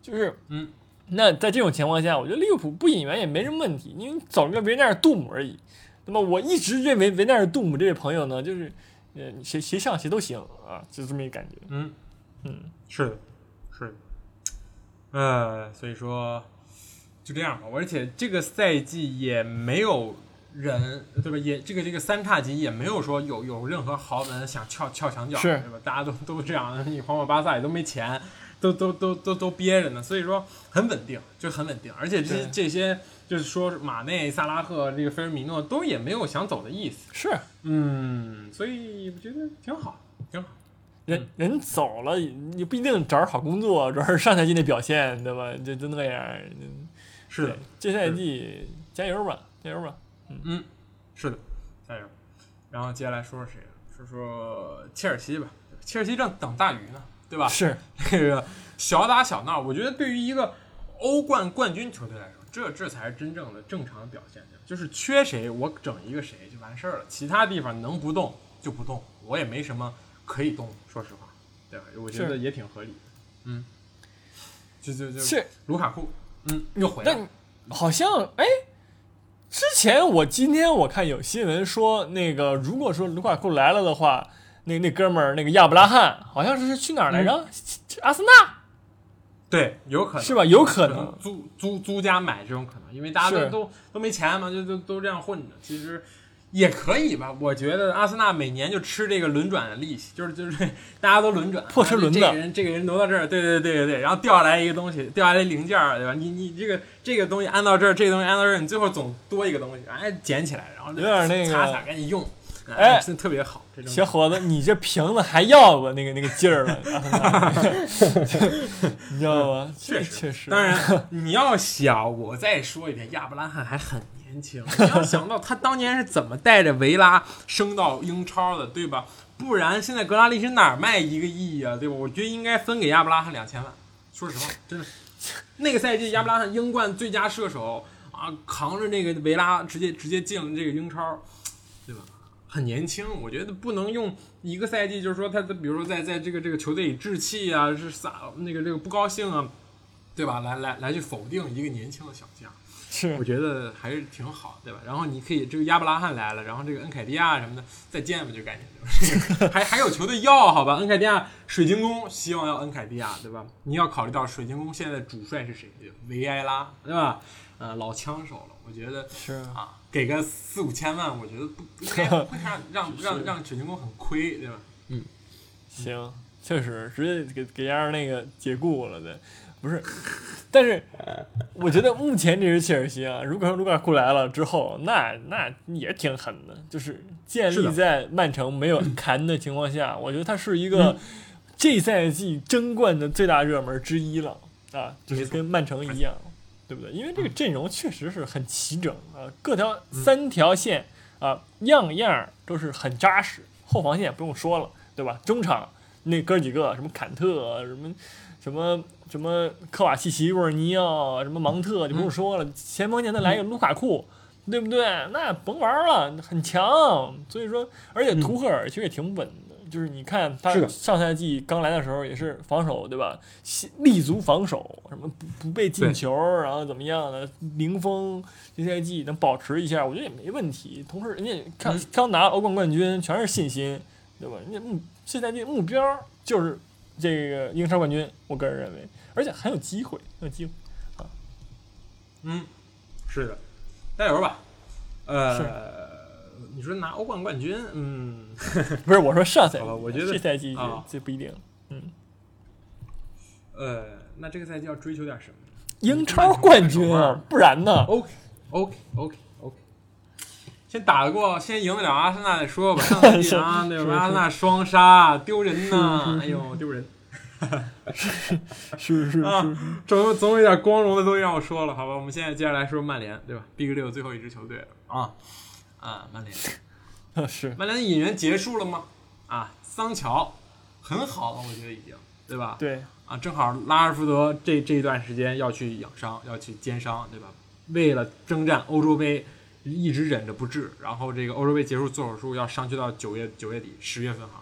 就是，嗯，那在这种情况下，我觉得利物浦不引援也没什么问题，因为找个维纳尔杜姆而已。那么我一直认为维纳尔杜姆这位朋友呢，就是，呃，谁谁上谁都行啊，就这么一个感觉。嗯嗯，是的，是的。呃，所以说就这样吧。而且这个赛季也没有人，对吧？也这个这个三叉戟也没有说有有任何豪门想撬撬墙角，是对吧？大家都都这样，你皇马、巴萨也都没钱，都都都都都憋着呢。所以说很稳定，就很稳定。而且这些这些就是说马内、萨拉赫、这个菲尔米诺都也没有想走的意思。是嗯，所以我觉得挺好，挺好。人人走了，你不一定找着好工作，主要是上赛季那表现，对吧？就就那样。嗯是的，，这赛季加油吧，加油吧。嗯，是的，加油。然后接下来说说谁？说说切尔西吧。切尔西正等大鱼呢，对吧？是，那个小打小闹，我觉得对于一个欧冠冠军球队来说，这这才是真正的正常表现。就是缺谁，我整一个谁就完事儿了。其他地方能不动就不动，我也没什么可以动。说实话，对吧？我觉得也挺合理的。嗯，就就就卢卡库，嗯，又回来好像哎，之前我今天我看有新闻说，那个如果说卢卡库来了的话，那那哥们儿那个亚布拉罕好像是去哪儿来着？阿森纳对，有可能是吧？有可能。租租租家买这种可能，因为大家都都都没钱嘛，就都都这样混着，其实也可以吧。我觉得阿森纳每年就吃这个轮转的利息，就是就是大家都轮转，破车轮子这个人这个人挪到这儿，对对对对对，然后掉下来一个东西，掉下来零件儿，对吧？你你这个这个东西安到这儿，这个东西安到这儿，你最后总多一个东西，哎，捡起来，然后有点那个擦擦赶紧用，哎特别好，这种小伙子，你这瓶子还要不那个那个劲儿了，[laughs] 你知道吗？确实确实。当然，你要想，我再说一遍，亚布拉罕还很年轻。你要想到他当年是怎么带着维拉升到英超的，对吧？不然现在格拉利什哪儿卖一个亿啊，对吧？我觉得应该分给亚布拉罕两千万。说实话，真的，那个赛季亚布拉罕英冠最佳射手啊，扛着那个维拉直接直接进了这个英超，对吧？很年轻，我觉得不能用一个赛季，就是说他的，比如说在在这个这个球队里置气啊，是撒那个这个不高兴啊，对吧？来来来去否定一个年轻的小将，是我觉得还是挺好，对吧？然后你可以这个亚布拉罕来了，然后这个恩凯蒂亚什么的再见吧，就感觉就是？[laughs] 还还有球队要好吧？恩凯蒂亚水晶宫希望要恩凯蒂亚，对吧？你要考虑到水晶宫现在主帅是谁？维埃拉，对吧？呃，老枪手了，我觉得是啊，给个四五千万，我觉得不不应该不会 [laughs] 让让让让水晶宫很亏，对吧？嗯行，确实直接给给人家那个解雇了的，不是。但是我觉得目前这支切尔西啊，如果说卢卡库来了之后，那那也挺狠的，就是建立在曼城没有 [clears throat] 坎的情况下，我觉得他是一个这赛季争冠的最大热门之一了啊，就是跟曼城一样，对不对？因为这个阵容确实是很齐整啊，各条三条线啊，样样都是很扎实，后防线不用说了，对吧？中场那哥几个，什么坎特，什么什么什么科瓦契奇、沃尔尼奥，什么芒特就不用说了，前锋线再来一个卢卡库。对不对？那甭玩了，很强。所以说，而且图赫尔其实也挺稳的，就是你看他上赛季刚来的时候也是防守，对吧？西立足防守，什么不不被进球，然后怎么样的，零封这赛季能保持一下，我觉得也没问题。同时，人家刚拿欧冠冠军，全是信心，对吧？人家目这赛季目标就是这个英超冠军，我个人认为，而且很有机会，很有机会。嗯，是的，加油吧。呃，你说拿欧冠冠军，嗯，[laughs] 不是我说上赛季，好吧我觉得这赛季啊这这不一定。嗯呃，那这个赛季要追求点什么？英超冠军啊，不然呢？OK OK OK OK，先打得过，先赢得了阿森纳再说吧。上赛季啊，[laughs] 对吧？阿森纳双杀，丢人呐！[laughs] 哎呦，丢人！是是啊是，总总有一点光荣的东西让我说了，好吧？我们现在接下来说曼联，对吧？Big 六最后一支球队了啊啊，曼联，[laughs] 啊是曼联的引援结束了吗？啊，桑乔很好了，我觉得已经，对吧？对，啊，正好拉尔福德这这一段时间要去养伤，要去兼伤，对吧？为了征战欧洲杯，一直忍着不治，然后这个欧洲杯结束做手术要上去到九月九月底十月份好像是，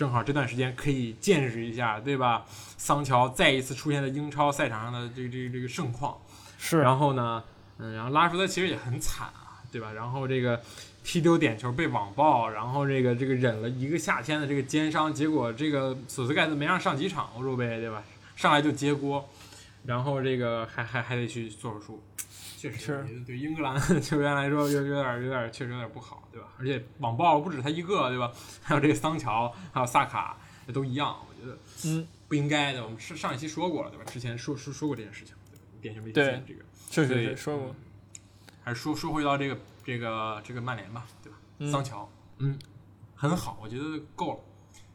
正好这段时间可以见识一下，对吧？桑乔再一次出现在英超赛场上的这个这个这个盛况。是，然后呢，嗯，然后拉什福德其实也很惨啊，对吧？然后这个踢丢点球被网暴，然后这个这个忍了一个夏天的这个肩伤，结果这个索斯盖特没让上几场欧洲杯，对吧？上来就接锅，然后这个还还还得去做手术，确实对英格兰 [laughs] 球员来说有有点有点确实有点不好，对吧？而且网暴不止他一个，对吧？[laughs] 还有这个桑乔，还有萨卡，这都一样，我觉得嗯，不应该的。我们上上一期说过了，对吧？之前说说说过这件事情，对吧？点球没对进这个。确实说过，还是说说回到这个这个这个曼联吧，对吧？嗯桑乔，嗯，很好，我觉得够了。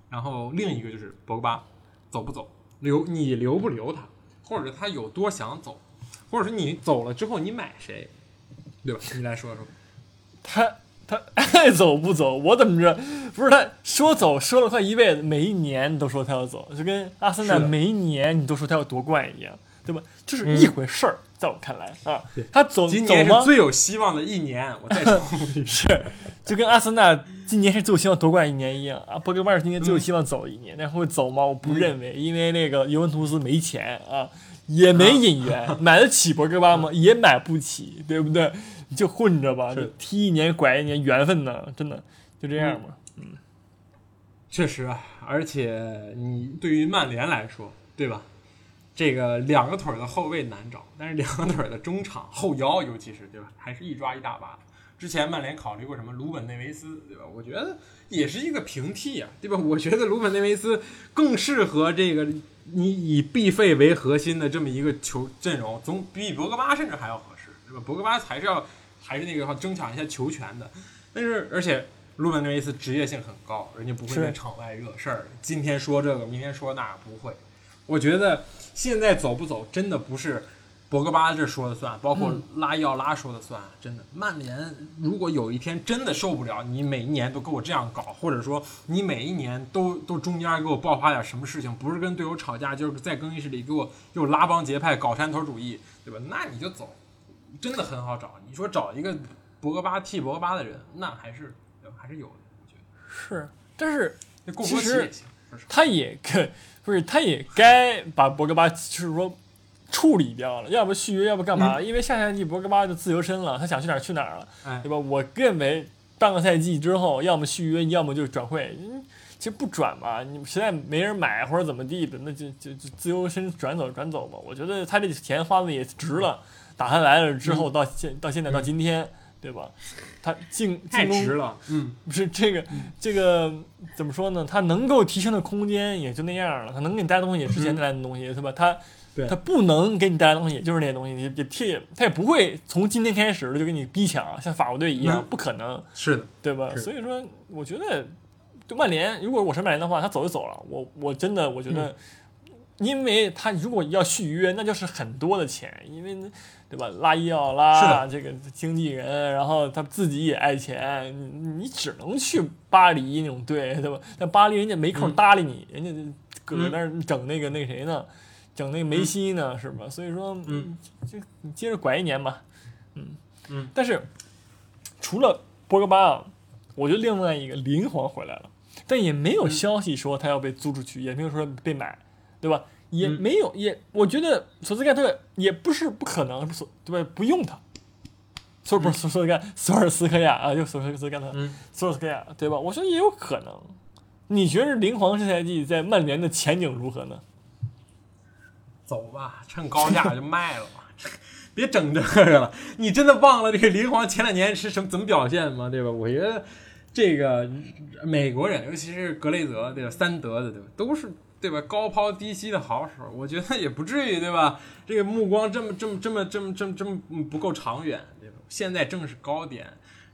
然后另一个就是博格巴，走不走，留你留不留他，或者他有多想走，或者说你走了之后你买谁，对吧？你来说说。他他爱走不走，我怎么着？不是他说走说了快一辈子，每一年你都说他要走，就跟阿森纳每一年你都说他要夺冠一样，对吧？就是一回事儿，在我看来啊，他走今走吗？年是最有希望的一年，我再重复一遍。[laughs] 是，就跟阿森纳今年是最有希望夺冠一年一样啊，博格巴尔今年最有希望走一年，但会走吗？我不认为，因为那个尤文图斯没钱啊，也没引援，[laughs] 买得起博格巴吗？也买不起，对不对？你就混着吧，踢一年拐一年，缘分呢，真的就这样吧。嗯确实啊，而且你对于曼联来说，对吧？这个两个腿儿的后卫难找，但是两个腿儿的中场后腰，尤其是对吧，还是一抓一大把。之前曼联考虑过什么鲁本内维斯，对吧？我觉得也是一个平替啊，对吧？我觉得鲁本内维斯更适合这个你以 B 费为核心的这么一个球阵容，总比博格巴甚至还要合适，对吧？博格巴还是要还是那个要争抢一下球权的，但是而且鲁本内维斯职业性很高，人家不会在场外惹事儿，今天说这个，明天说那，不会。我觉得现在走不走真的不是博格巴这说的算，包括拉伊奥拉说的算。真的，曼联如果有一天真的受不了，你每一年都给我这样搞，或者说你每一年都都中间给我爆发点什么事情，不是跟队友吵架，就是在更衣室里给我又拉帮结派、搞山头主义，对吧？那你就走，真的很好找。你说找一个博格巴替博格巴的人，那还是还是有的。我觉得是，但是其实。他也该不是，他也该把博格巴就是说处理掉了，要不续约，要不干嘛？因为下赛季博格巴就自由身了，他想去哪儿去哪儿了，哎对吧？我认为半个赛季之后，要么续约，要么就转会。嗯其实不转嘛，你实在没人买或者怎么地的，那就就就自由身转走转走吧。我觉得他这钱花的也值了，打下来了之后到现到现在到今天，对吧？他进太进攻值了，嗯，不是这个，这个怎么说呢？他能够提升的空间也就那样了，他能给你带东西也之前带的东西，是吧？它对它不能给你带来东西也就是那些东西，也也替它也不会从今天开始就给你逼抢，像法国队一样，嗯不可能，是的，对吧？所以说，我觉得就曼联，如果我是曼联的话，他走就走了，我我真的我觉得。因为他如果要续约，那就是很多的钱，因为对吧？拉伊奥是拉的这个经纪人，然后他自己也爱钱，你你只能去巴黎那种队，对吧？但巴黎人家没空嗯搭理你，人家搁那儿整那个那谁呢？整那个梅西呢，是吧？所以说，嗯，就你接着拐一年吧，嗯嗯。但是除了博格巴啊，我觉得另外一个林皇回来了，但也没有消息说他要被租出去，也没有说被买，对吧？也嗯没有，也我觉得索斯盖特也不是不可能，索对吧？不用他，索不是索索斯盖索尔斯克亚啊，就索尔斯盖特，嗯索尔斯克亚，对吧？我说也有可能。你觉得林皇这赛季在曼联的前景如何呢？走吧，趁高价就卖了吧，[laughs] 别整这个了。你真的忘了这个林皇前两年是什么怎么表现吗？对吧？我觉得这个美国人，尤其是格雷泽，对吧？三德的，对吧？都是对吧？高抛低吸的好手，我觉得也不至于，对吧？这个目光这么这么这么这么这么这么不够长远，对吧？现在正是高点。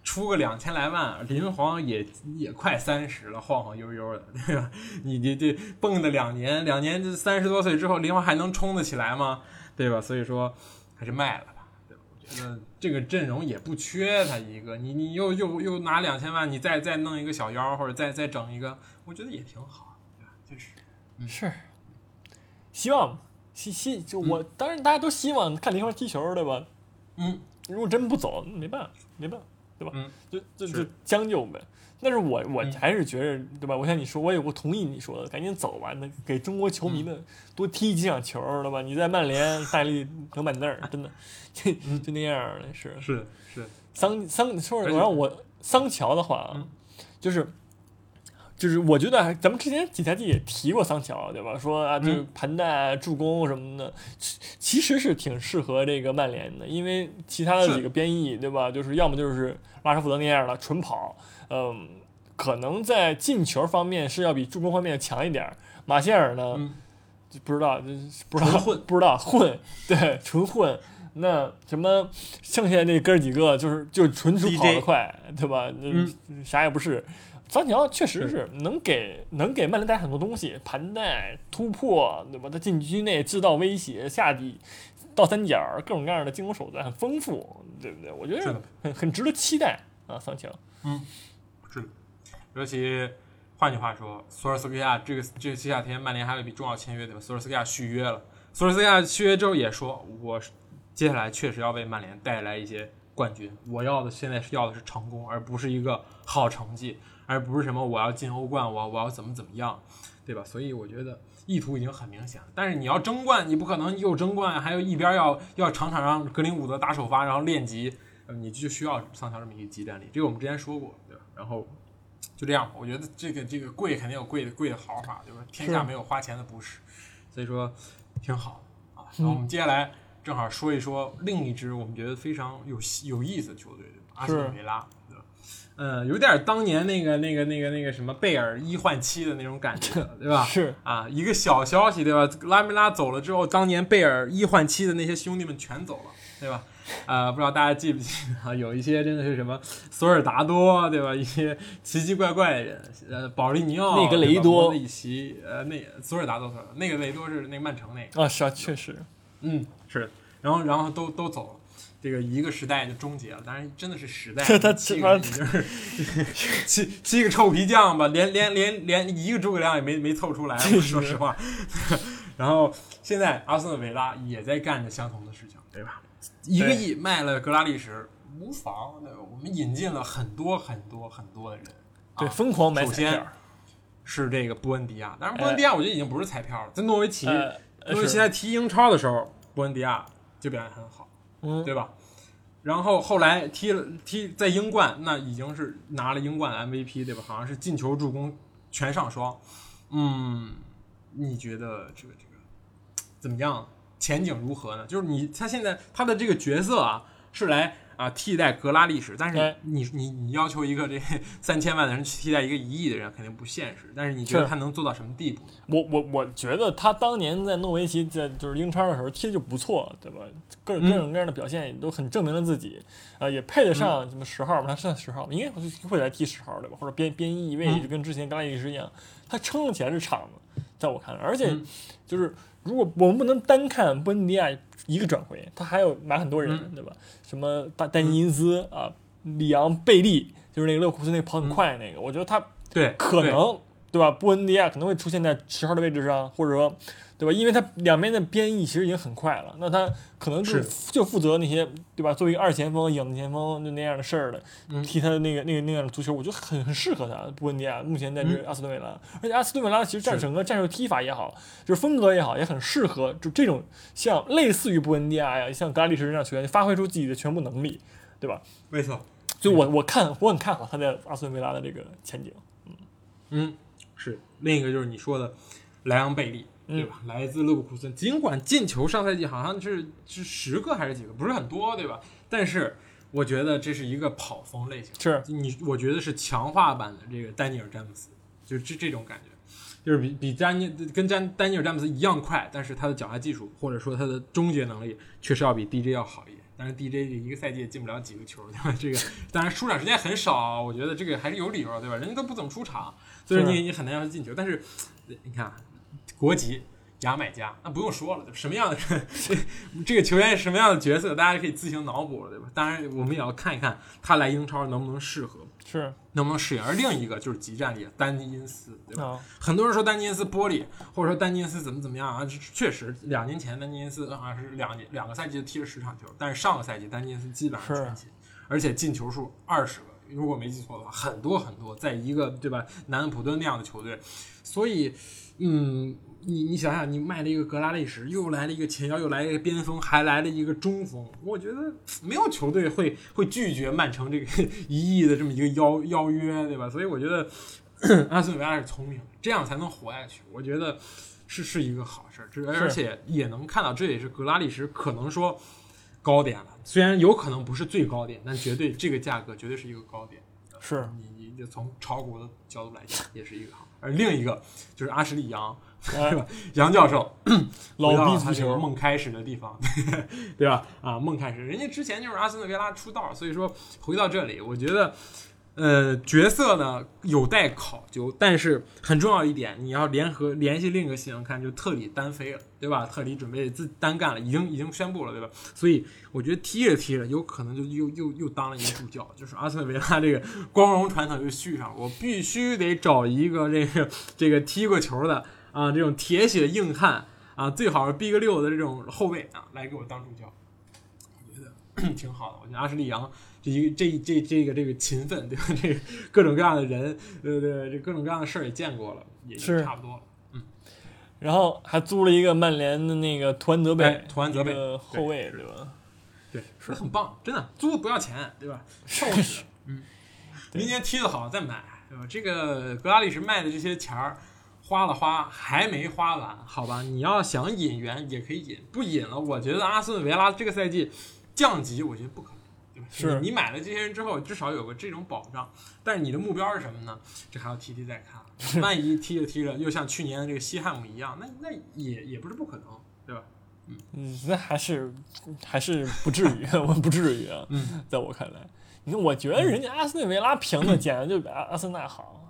出个两千来万，林皇也也快三十了，晃晃悠悠的，[laughs] 对吧？你这这蹦的两年，两年这三十多岁之后，林皇还能冲得起来吗？对吧？所以说还是卖了吧。对吧？我觉得这个阵容也不缺他一个，你你又又又拿两千万，你再再弄一个小妖，或者再再整一个，我觉得也挺好，对吧？就是是，希望希希就我、当然大家都希望看林皇踢球，对吧？嗯，如果真不走，没办法，没办法，对吧？嗯，就就就将就呗。但是我我嗯还是觉得，对吧？我像你说，我也我同意你说的，赶紧走吧，那给中国球迷们多踢几场球，对吧？你在曼联带力等板凳儿，真的，就就那样儿的是。是是，桑桑说而且实话，我桑乔的话啊嗯，就是就是我觉得还咱们之前几赛季也提过桑乔，对吧？说啊，就是嗯盘带、助攻什么的，其其实是挺适合这个曼联的，因为其他的几个边翼，对吧？就是要么就是拉什福德那样的纯跑，嗯，可能在进球方面是要比助攻方面强一点。马歇尔呢，嗯就不知道，就不知道混不知道混，对，[laughs] 纯混。那什么，剩下那哥儿几个就是就纯属跑得快，对吧？嗯那啥也不是。桑乔确实是能给能给曼联带来很多东西，盘带、突破，对吧？在禁区内制造威胁，下底、倒三角，各种各样的进攻手段很丰富，对不对？我觉得很很值得期待啊，桑乔。嗯是的，尤其换句话说，索尔斯克亚这个这个夏天曼联还有一笔重要签约，对吧？索尔斯克亚续约了，索尔斯克亚续约之后也说，我接下来确实要为曼联带来一些冠军，我要的现在是要的是成功，而不是一个好成绩，而不是什么我要进欧冠，我我要怎么怎么样，对吧？所以我觉得。意图已经很明显了，但是你要争冠，你不可能又争冠，还有一边要要场场让格林伍德打首发，然后练级，呃你就需要桑乔这么一个集战力。这个我们之前说过，对吧？然后就这样吧，我觉得这个这个贵肯定有贵的贵的好法，对吧？天下没有花钱的不是，所以说挺好啊。嗯然后我们接下来正好说一说另一支我们觉得非常有有意思的球队，对吧？阿斯顿维拉，嗯，有点当年那个那个那个那个什么贝尔一换七的那种感觉，[laughs] 对吧？是啊，一个小消息，对吧？拉梅拉走了之后，当年贝尔一换七的那些兄弟们全走了，对吧？呃，不知道大家记不记得啊？[laughs] 有一些真的是什么索尔达多，对吧？一些奇奇怪怪的人，呃，保利尼奥、那个雷多里奇，呃，那索尔达多，那个雷多是那个曼城那个，啊，是啊，确实，嗯，是，然后然后都都走了。这个一个时代就终结了，当然真的是时代，[laughs] 他七个人就是七七个臭皮匠吧，连连连连一个诸葛亮也没没凑出来，我说实话。[laughs] 然后现在阿斯顿维拉也在干着相同的事情，对吧？一个亿卖了格拉利什，无妨，对吧？我们引进了很多很多很多的人，对，啊疯狂买彩首先票，是这个布恩迪亚，当然布恩迪亚我觉得已经不是彩票了，在诺维奇，呃，诺维奇在踢英超的时候，布恩迪亚就表现很好。嗯，对吧？然后后来踢了踢在英冠，那已经是拿了英冠 MVP，对吧？好像是进球、助攻全上双。嗯，你觉得这个这个怎么样？前景如何呢？就是你他现在他的这个角色啊，是来啊替代格拉利什，但是哎你你你要求一个这 [laughs] 三千万的人去替代一个一亿的人，肯定不现实。但是你觉得他能做到什么地步？我我我觉得他当年在诺维奇在就是英超的时候踢的就不错，对吧？各各种各样的表现也都很证明了自己，啊、也配得上什么十号吧？他算十号吧，应该会来踢十号对吧？或者边边翼位嗯就跟之前格拉利什一样，他撑得起来这场子，在我看来，而且嗯就是如果我们不能单看布恩迪亚一个转会，他还有买很多人，嗯。对吧？什么丹丹尼因斯啊，里昂贝利，就是那个勒库斯那个跑很快那个，我觉得他对，对。可能对吧？布恩迪亚可能会出现在十号的位置上，或者说对吧？因为他两边的边翼其实已经很快了，那他可能就是就负责那些对吧？作为一个二前锋、影子前锋就那样的事儿的，嗯踢他的那个那个那样的足球，我觉得很很适合他。布恩迪亚目前在这阿斯顿维拉，而且阿斯顿维拉其实战整个战术踢法也好，就是风格也好，也很适合就这种像类似于布恩迪亚呀，像格拉利什这样球员发挥出自己的全部能力，对吧？没错。所以我我看我很看好他在阿斯顿维拉的这个前景。嗯，是另一个就是你说的莱昂贝利，对吧？来自勒布库森，尽管进球上赛季好像是是十个还是几个，不是很多，对吧？但是我觉得这是一个跑锋类型，是你我觉得是强化版的这个丹尼尔詹姆斯，就是这这种感觉。就是比比詹尼跟詹丹尼尔詹姆斯一样快，但是他的脚下技术或者说他的终结能力确实要比 DJ 要好一点。但是 DJ 这一个赛季也进不了几个球，对吧？这个当然出场时间很少，我觉得这个还是有理由，对吧？人家都不怎么出场，所以是你你很难让他进球。但是你看啊，国籍牙买加，那不用说了，什么样的人，[laughs] 这个球员是什么样的角色，大家可以自行脑补了，对吧？当然，我们也要看一看他来英超能不能适合，是能不能适应。而另一个就是集战力，丹尼因斯，对吧？啊，很多人说丹尼因斯玻璃，或者说丹尼因斯怎么怎么样啊？确实，两年前丹尼因斯好像是两年两个赛季踢了十场球，但是上个赛季丹尼因斯基本上是全勤，而且进球数二十个，如果没记错的话，很多很多，在一个对吧南安普顿那样的球队，所以嗯。你你想想，你卖了一个格拉利什，又来了一个前腰，又来了一个边锋，还来了一个中锋。我觉得没有球队会会拒绝曼城这个 [laughs] 一亿的这么一个邀邀约，对吧？所以我觉得 [clears throat] 阿森纳维拉是聪明，这样才能活下去。我觉得是是一个好事儿，这而且也能看到，这也是格拉利什可能说高点了。虽然有可能不是最高点，但绝对这个价格绝对是一个高点。是你你从炒股的角度来讲，也是一个好。而另一个就是阿什利杨。哎是吧？杨教授，老回到逼足球，梦开始的地方，[laughs] 对吧？啊，梦开始，人家之前就是阿森纳维拉出道，所以说回到这里，我觉得，呃，角色呢有待考究，但是很重要一点，你要联合联系另一个新闻看，就特里单飞了，对吧？特里准备自单干了，已经已经宣布了，对吧？所以我觉得踢着踢着，有可能就又又又当了一个助教，就是阿森纳维拉这个光荣传统就续上，我必须得找一个这个这个踢过球的。啊，这种铁血硬汉啊，最好是 Big 六的这种后卫啊，来给我当助教，我觉得 [clears throat] 挺好的。我觉得阿什利杨这一个这这这个这个勤奋，对吧？这个各种各样的人，对对，这各种各样的事儿也见过了，也是差不多了。嗯然后还租了一个曼联的那个图安泽贝哎，图安泽贝后卫对吧？对，说的很棒，真的租不要钱，对吧？臭死了。嗯，明年踢得好再买，对吧？这个格拉利什卖的这些钱儿。花了花还没花完，好吧？你要想引援也可以引，不引了，我觉得阿斯顿维拉这个赛季降级，我觉得不可？是你买了这些人之后，至少有个这种保障。但是你的目标是什么呢？这还要踢踢再看。[laughs] 万一踢着踢着又像去年的这个西汉姆一样，那那也也不是不可能，对吧？嗯，那还是还是不至于，[laughs] 我不至于啊。嗯，在我看来，你看，我觉得人家阿斯内维拉评的 [laughs] 简直就比阿阿森纳好。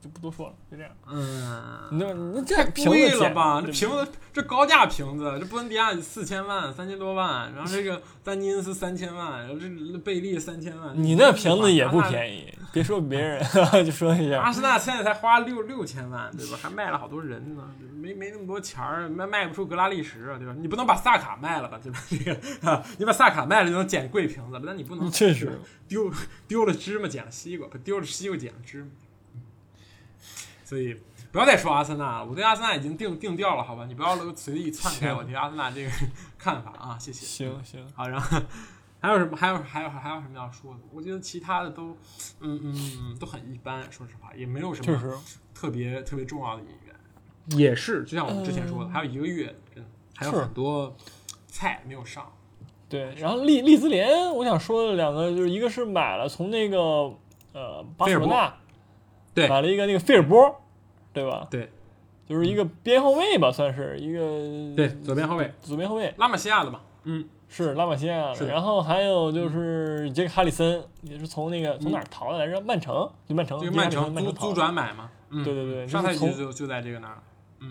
啊，就不多说了，就这样。嗯，那那这太贵了吧？这这瓶子这高价瓶子，这布恩迪亚四千万，三千多万，然后这个丹尼恩斯三千万，然后这贝利三千万。你那瓶子也不。便宜，别说别人，[laughs] 就说一下。阿森纳现在才花六六千万，对吧？还卖了好多人呢，没没那么多钱儿，卖卖不出格拉利什啊，对吧？你不能把萨卡卖了吧，对吧？这个啊，你把萨卡卖了就能捡贵瓶子了，但你不能确实丢丢了芝麻捡了西瓜，不丢了西瓜捡了芝麻。所以不要再说阿森纳了，我对阿森纳已经定定调了，好吧？你不要随意篡改我对阿森纳这个看法啊，谢谢。行行，好，然后还有什么？还有还有还有什么要说的？我觉得其他的都，嗯嗯嗯，都很一般。说实话，也没有什么特别特别重要的演员。也是，就像我们之前说的，嗯还有一个月，真的还有很多菜没有上。对。然后利利兹联，我想说的两个，就是一个是买了从那个呃巴塞罗那对买了一个那个费尔波，对吧？对，就是一个边后卫吧，算是一个对，左边后卫左边后卫拉玛西亚的嘛，嗯，是拉玛西亚的。然后还有就是杰克哈里森，也是从那个从哪儿逃的来着？曼城，就曼城，这个曼城租租。转买嘛，嗯，对对对，上赛季就就就在这个那儿。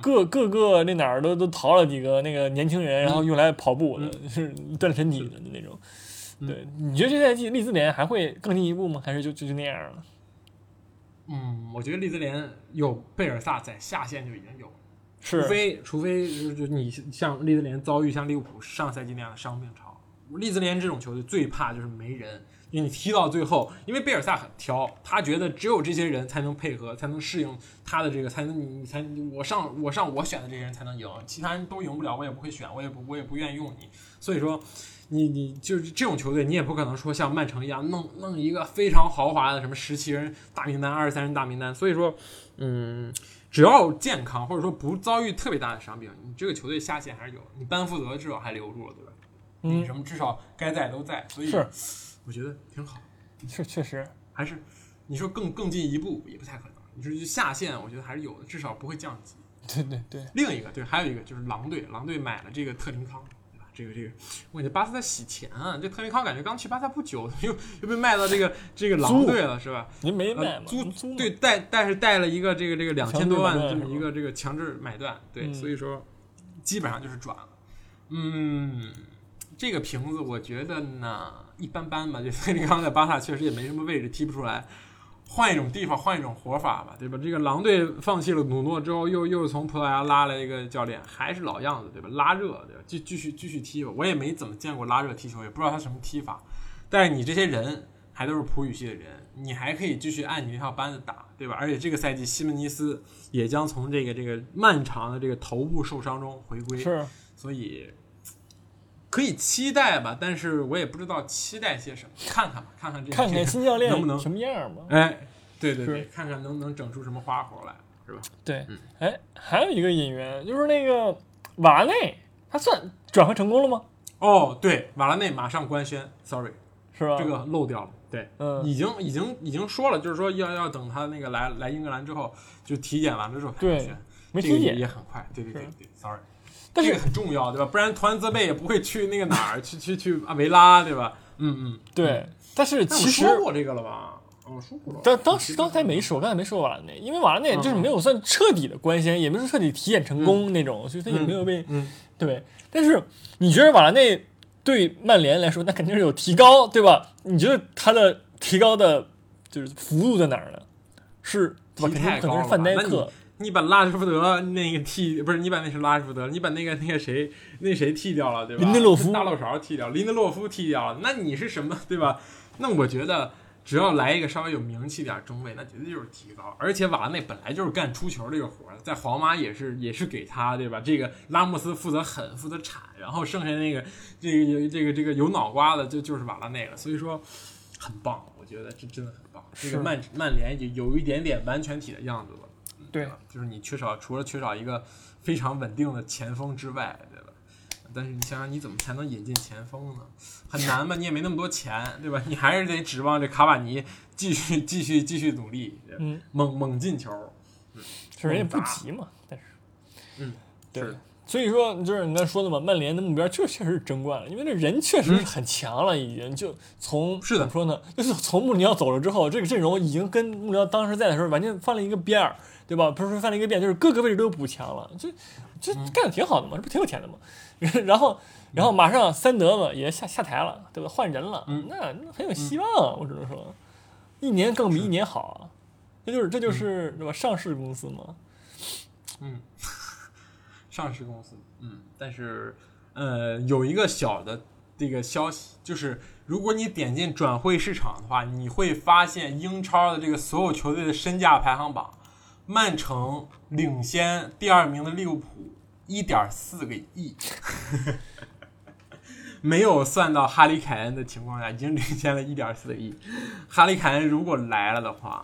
各各个那哪儿都都淘了几个那个年轻人，然后用来跑步的，[laughs] 是锻炼身体的那种。嗯对，你觉得这赛季利兹联还会更进一步吗？还是就就就那样了？嗯，我觉得利兹联有贝尔萨在下线就已经有了。除是，非除非就是你像利兹联遭遇像利物浦上赛季那样的伤病潮，利兹联这种球队最怕就是没人，因为你踢到最后，因为贝尔萨很挑，他觉得只有这些人才能配合，才能适应他的这个，才能你你才我上我上我选的这些人才能赢，其他人都赢不了，我也不会选，我也不我也不愿意用你，所以说。你你就是这种球队，你也不可能说像曼城一样弄弄一个非常豪华的什么十七人大名单、二十三人大名单。所以说，嗯，只要健康或者说不遭遇特别大的伤病，你这个球队下线还是有。你班福德至少还留住了，对吧？你嗯，什么至少该在都在，所以是 [sniffs] 我觉得挺好。是确实，还是你说更更进一步也不太可能。你说就下线，我觉得还是有的，至少不会降级。对对对，另一个对，还有一个就是狼队，狼队买了这个特林康？这个这个，我感觉巴萨在洗钱啊！这特林康感觉刚去巴萨不久，[laughs] 又又被卖到这个这个狼队了，是吧？您没卖呃吗？租租对，带但是带了一个这个这个两千多万这么一个这个强制买断，对，嗯所以说基本上就是转了。嗯，这个瓶子我觉得呢一般般吧，就菲利康在巴萨确实也没什么位置，踢不出来。换一种地方，换一种活法吧，对吧？这个狼队放弃了努诺之后，又又从葡萄牙拉了一个教练，还是老样子，对吧？拉热，对吧？继继续继续踢吧。我也没怎么见过拉热踢球，也不知道他什么踢法。但是你这些人还都是葡语系的人，你还可以继续按你那套班子打，对吧？而且这个赛季西门尼斯也将从这个这个漫长的这个头部受伤中回归，是，所以可以期待吧。但是我也不知道期待些什么，看看吧，看看这看看新教练能不能什么样吧。[laughs] 哎，对对对，看看能不能整出什么花活来，是吧？对嗯，哎，还有一个演员就是那个瓦拉内，他算转会成功了吗？哦，对，瓦拉内马上官宣，sorry，是吧？这个漏掉了。对，嗯，已经已经已经说了，就是说要要等他那个来来英格兰之后，就体检完了之后官宣，这个也没体检，也很快。对对对对，sorry，但是这个很重要，对吧？不然图兰泽贝也不会去那个哪儿，去 [laughs] 去去阿维拉，对吧？嗯嗯，对，但是其实说过这个了吧？哦我说过了。当当时刚才没说，刚才没说瓦拉内，因为瓦拉内就是没有算彻底的官宣，也没说彻底体检成功那种，所以他也没有被嗯，对。但是你觉得瓦拉内对曼联来说，那肯定是有提高，对吧？你觉得他的提高的就是幅度在哪儿呢？是对吧？提肯可能是范戴克，你把拉什福德那个替不是你把那是拉什福德，你把那个那个谁那谁替掉了，对吧？林德洛夫大漏勺替掉，林德洛夫替掉了，那你是什么，对吧？那我觉得只要来一个稍微有名气点儿中卫，那绝对就是提高。而且瓦拉内本来就是干出球这个活儿，在皇马也是也是给他，对吧？这个拉莫斯负责狠，负责铲，然后剩下那个这个这个这个有脑瓜的就就是瓦拉内了，所以说很棒，我觉得这真的很棒。这个曼曼联也有一点点完全体的样子了。对吧？就是你缺少除了缺少一个非常稳定的前锋之外，对吧？但是你想想，你怎么才能引进前锋呢？很难吧？你也没那么多钱，对吧？你还是得指望这卡瓦尼继续 [laughs] 继续继续努力，嗯，猛猛进球。是人也不急嘛，但是嗯，对，所以说就是你刚才说的嘛，曼联的目标就确实是争冠了，因为这人确实是很强了，已经就从嗯是的怎么说呢，就是从穆里尼奥走了之后，这个阵容已经跟穆里奥当时在的时候完全翻了一个边儿，对吧？不是说犯了一个遍，就是各个位置都补强了，这这嗯干的挺好的嘛，这不挺有钱的嘛？[laughs] 然后然后马上三德嘛也下下台了，对吧？换人了，嗯那那很有希望，我只能说，一年更比一年好啊，这就是这嗯就是对吧？上市公司嘛，嗯，[laughs] 上市公司，嗯，但是呃，有一个小的这个消息，就是如果你点进转会市场的话，你会发现英超的这个所有球队的身价排行榜，曼城领先第二名的利物浦一点四个亿。没有算到哈里凯恩的情况下，已经领先了一点四个亿。哈里凯恩如果来了的话，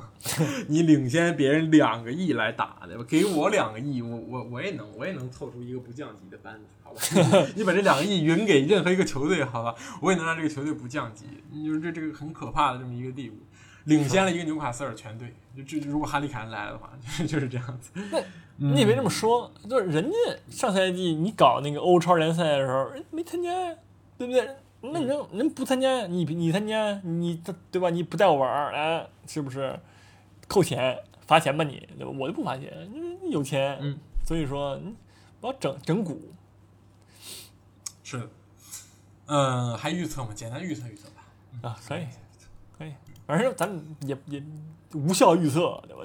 [laughs] 你领先别人两个亿来打，对吧？给我两个亿，我我我也能我也能凑出一个不降级的班子，好吧？[laughs] 你把这两个亿匀给任何一个球队，好吧？我也能让这个球队不降级。你就是这这个很可怕的这么一个地步，领先了一个纽卡斯尔全队。就这如果哈利凯恩来了的话，就是就是这样子。那你也没这么说，就是人家上赛季你搞那个欧超联赛的时候人没参加呀，对不对？那人人不参加，你你参加，你对吧？你不带我玩儿，哎，是不是？扣钱罚钱吧你，对吧？我就不罚钱，你有钱，嗯，所以说嗯我要整整蛊，是的，嗯，还预测吗？简单预测预测吧。啊，可以，反正咱也也无效预测，对吧？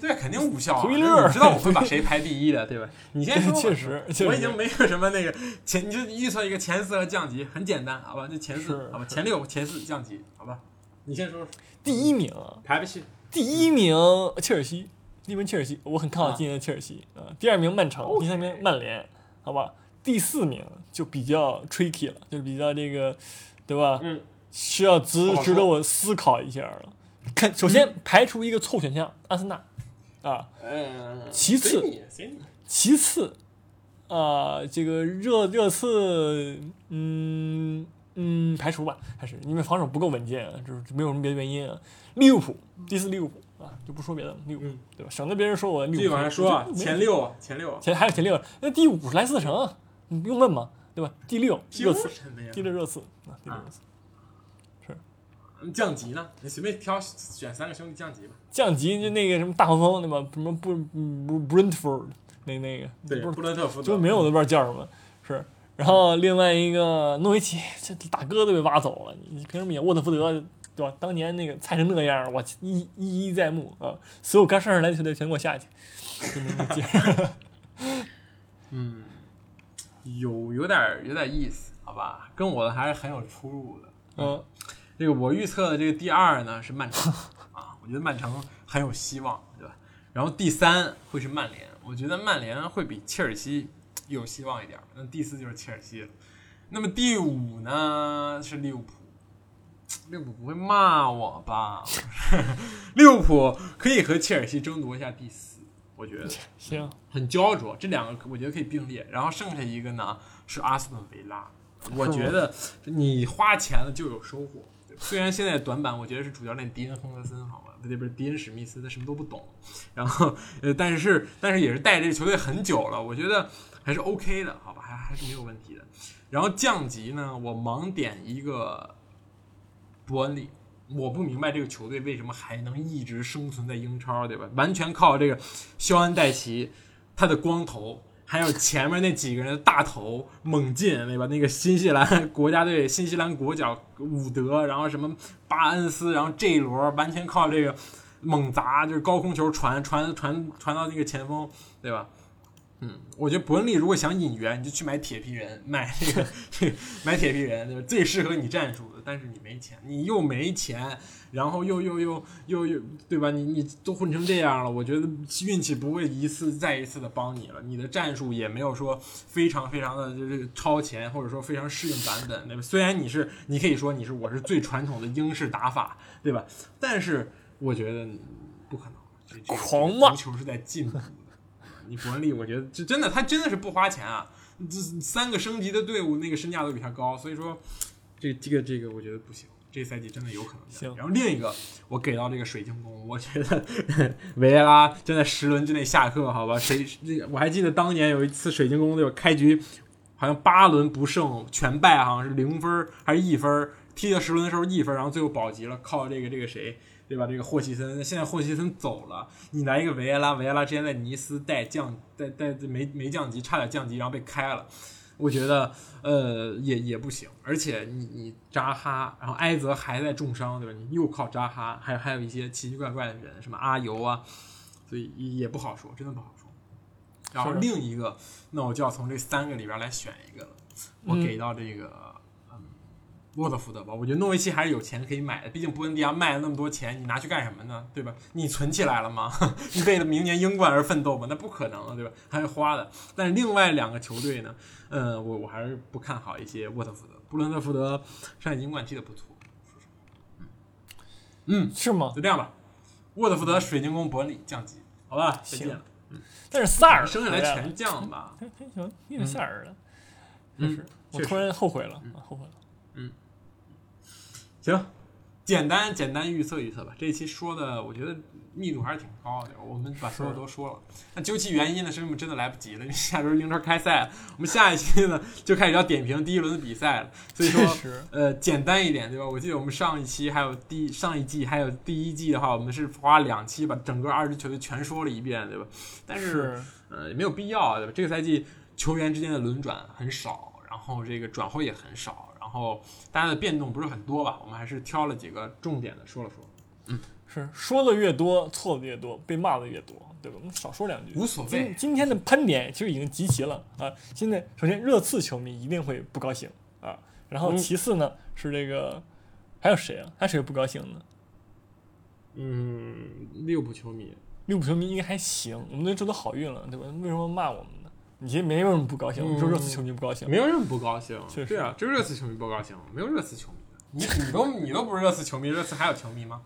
对，肯定无效啊！图一乐你知道我会把谁排第一的，对吧？你先说。确实，我已经没有什么那个前，你就预测一个前四和降级，很简单，好吧？就前四，好吧？前六、前四降级，好吧？你先说说，第一名，排不去。第一名切尔西，第一名切尔西，我很看好今年的切尔西啊。第二名曼城，第三名曼联，好吧。第四名就比较 tricky 了，就比较这个，对吧？嗯，需要值值得我思考一下了。看，首先排除一个错误选项，阿森纳啊，嗯，其次。其次啊，这个热热刺，嗯嗯，排除吧，还是因为防守不够稳健啊，就是没有什么别的原因啊。利物浦第四，利物浦啊，就不说别的了，利物浦、嗯对吧？省得别人说我利物浦。继续往下说啊前六啊，前六啊，前还有前六，那第五是莱斯特城啊，你不用问嘛，对吧？第六热刺，第六热刺啊，第六热刺。嗯降级呢？你随便挑选三个兄弟降级吧。降级就那个什么大黄蜂对吧？什么布布布伦特福德，那那个对，布伦特福德就没有都不知道叫什么，是。然后另外一个诺维奇，这大哥都被挖走了，你凭什么演沃特福德对吧？当年那个菜成那样，我一一一在目啊，所有刚上上来的球队全给我下去。就那个劲儿嗯，有有点有点意思，好吧，跟我的还是很有出入的。嗯，这个我预测的这个第二呢是曼城啊，我觉得曼城很有希望，对吧？然后第三会是曼联，我觉得曼联会比切尔西有希望一点。那第四就是切尔西了。那么第五呢是利物浦，利物浦不会骂我吧？[laughs] 利物浦可以和切尔西争夺一下第四，我觉得 [laughs] 行，很焦灼。这两个我觉得可以并列，然后剩下一个呢是阿斯顿维拉。我觉得你花钱了就有收获。虽然现在短板，我觉得是主教练迪恩亨德森，好吧，不对，不是迪恩史密斯，他什么都不懂。然后，呃，但是但是也是带这个球队很久了，我觉得还是 OK 的，好吧，还还是没有问题的。然后降级呢，我盲点一个伯恩利，我不明白这个球队为什么还能一直生存在英超，对吧？完全靠这个肖恩戴奇他的光头。还有前面那几个人的大头猛进，对吧？那个新西兰国家队、新西兰国脚伍德，然后什么巴恩斯，然后这一轮完全靠这个猛砸，就是高空球传传传传到那个前锋，对吧？嗯，我觉得伯恩利如果想引援，你就去买铁皮人，买那个买铁皮人，对吧？最适合你战术的。但是你没钱，你又没钱，然后又又又又又，对吧？你你都混成这样了，我觉得运气不会一次再一次的帮你了。你的战术也没有说非常非常的就是超前，或者说非常适应版本，对吧？虽然你是你可以说你是我是最传统的英式打法，对吧？但是我觉得不可能，这这狂骂足球是在进步的。你伯恩利，我觉得这真的，他真的是不花钱啊！这三个升级的队伍，那个身价都比他高，所以说这这个这个，我觉得不行。这赛季真的有可能。行然后另一个，我给到这个水晶宫，我觉得 [laughs] 维埃拉真在十轮之内下课，好吧？谁？这我还记得当年有一次水晶宫对吧？开局好像八轮不胜全败，好像是零分还是一分儿，踢到十轮的时候一分，然后最后保级了，靠这个这个谁？对吧？这个霍奇森，现在霍奇森走了，你来一个维埃拉，维埃拉之前在尼斯带降带带没没降级，差点降级，然后被开了。我觉得呃也也不行，而且你你扎哈，然后埃泽还在重伤，对吧？你又靠扎哈，还有还有一些奇奇怪怪的人，什么阿尤啊，所以也不好说，真的不好说。然后另一个，那我就要从这三个里边来选一个了，我嗯给到这个嗯沃特福德吧。我觉得诺维奇还是有钱可以买的，毕竟布恩迪亚卖了那么多钱，你拿去干什么呢？对吧？你存起来了吗？[laughs] 你为了明年英冠而奋斗吗？那不可能了，对吧？还是花的。但是另外两个球队呢，呃，我我还是不看好一些沃特福德。布伦特福德上届英冠踢得不错。嗯，是吗？就这样吧。沃特福德、水晶宫、伯恩利降级，好吧？再见了。但是萨尔生下来全降吧。[laughs] 挺挺喜欢那个塞尔了，嗯确实，我突然后悔了，啊后悔了。行，简单简单预测预测吧。这一期说的，我觉得密度还是挺高的，我们把所有都说了。那究其原因呢，是因为真的来不及了，因为下周英超开赛了。我们下一期呢就开始要点评第一轮的比赛了，所以说，呃，简单一点，对吧？我记得我们上一期还有第上一季还有第一季的话，我们是花两期把整个二支球队全说了一遍，对吧？但是是呃也没有必要，对吧？这个赛季球员之间的轮转很少，然后这个转会也很少，然后大家的变动不是很多吧？我们还是挑了几个重点的说了说，嗯是说的越多，错的越多，被骂的越多，对吧？我们少说两句。无所谓今。今天的喷点其实已经集齐了啊！现在首先热刺球迷一定会不高兴啊，然后嗯其次呢、是这个还有谁啊？还有谁不高兴呢？嗯，利物浦球迷，利物浦球迷应该还行，我们都祝他好运了，对吧？为什么骂我们呢？你其实没有什么不高兴，嗯说热刺球迷不高兴，没有人不高兴确。实对啊，就热刺球迷不高兴，没有热刺球迷。你你都你都不是热刺球迷，热刺还有球迷吗？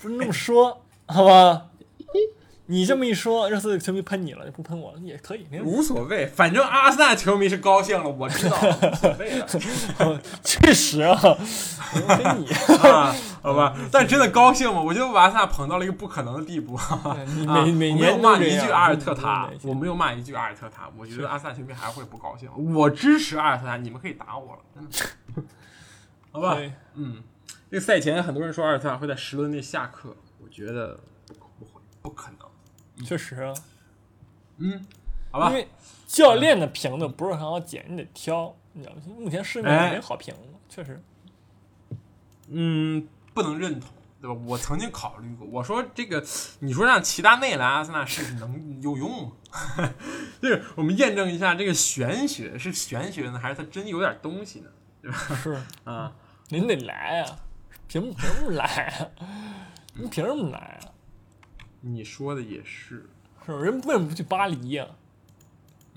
不是那么说，好吧？你这么一说，热刺球迷喷你了，就不喷我了也可以。无所谓，反正阿森纳球迷是高兴了，我知道，无所谓了。[laughs] 确实啊，我跟你，啊，好吧，但真的高兴吗？我觉得把阿森纳捧到了一个不可能的地步。你啊每每年骂一句阿尔特塔我没有骂一句阿尔特塔，我觉得阿森纳球迷还会不高兴。我支持阿尔特塔，你们可以打我了。[laughs] 好吧，嗯，这个赛前很多人说阿尔特塔会在十轮内下课，我觉得不不会，不可能。确实啊，嗯，好吧因？为教练的瓶子不是很好捡，你得挑。你知道吗？目前市面上哎没好瓶子，确实。嗯，不能认同，对吧？我曾经考虑过，我说这个，你说让齐达内来阿森纳试试能有用吗？[laughs] 就是我们验证一下这个玄学是玄学呢，还是他真有点东西呢？对吧是，啊，您得来啊！凭凭什么来啊？[laughs] 您凭什么来啊？你说的也是，是人为什么不去巴黎呀、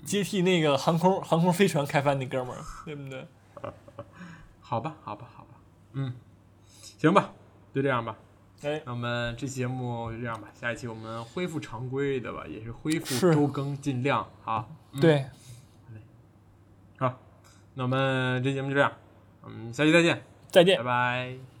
接替那个航空航空飞船开发那哥们儿，对不对？[laughs] 好吧，好吧，好吧，嗯，行吧，就这样吧。哎，那我们这期节目就这样吧，下一期我们恢复常规的吧，也是恢复周更，尽量啊。对，好，那我们这节目就这样，我们下期再见，再见拜。拜。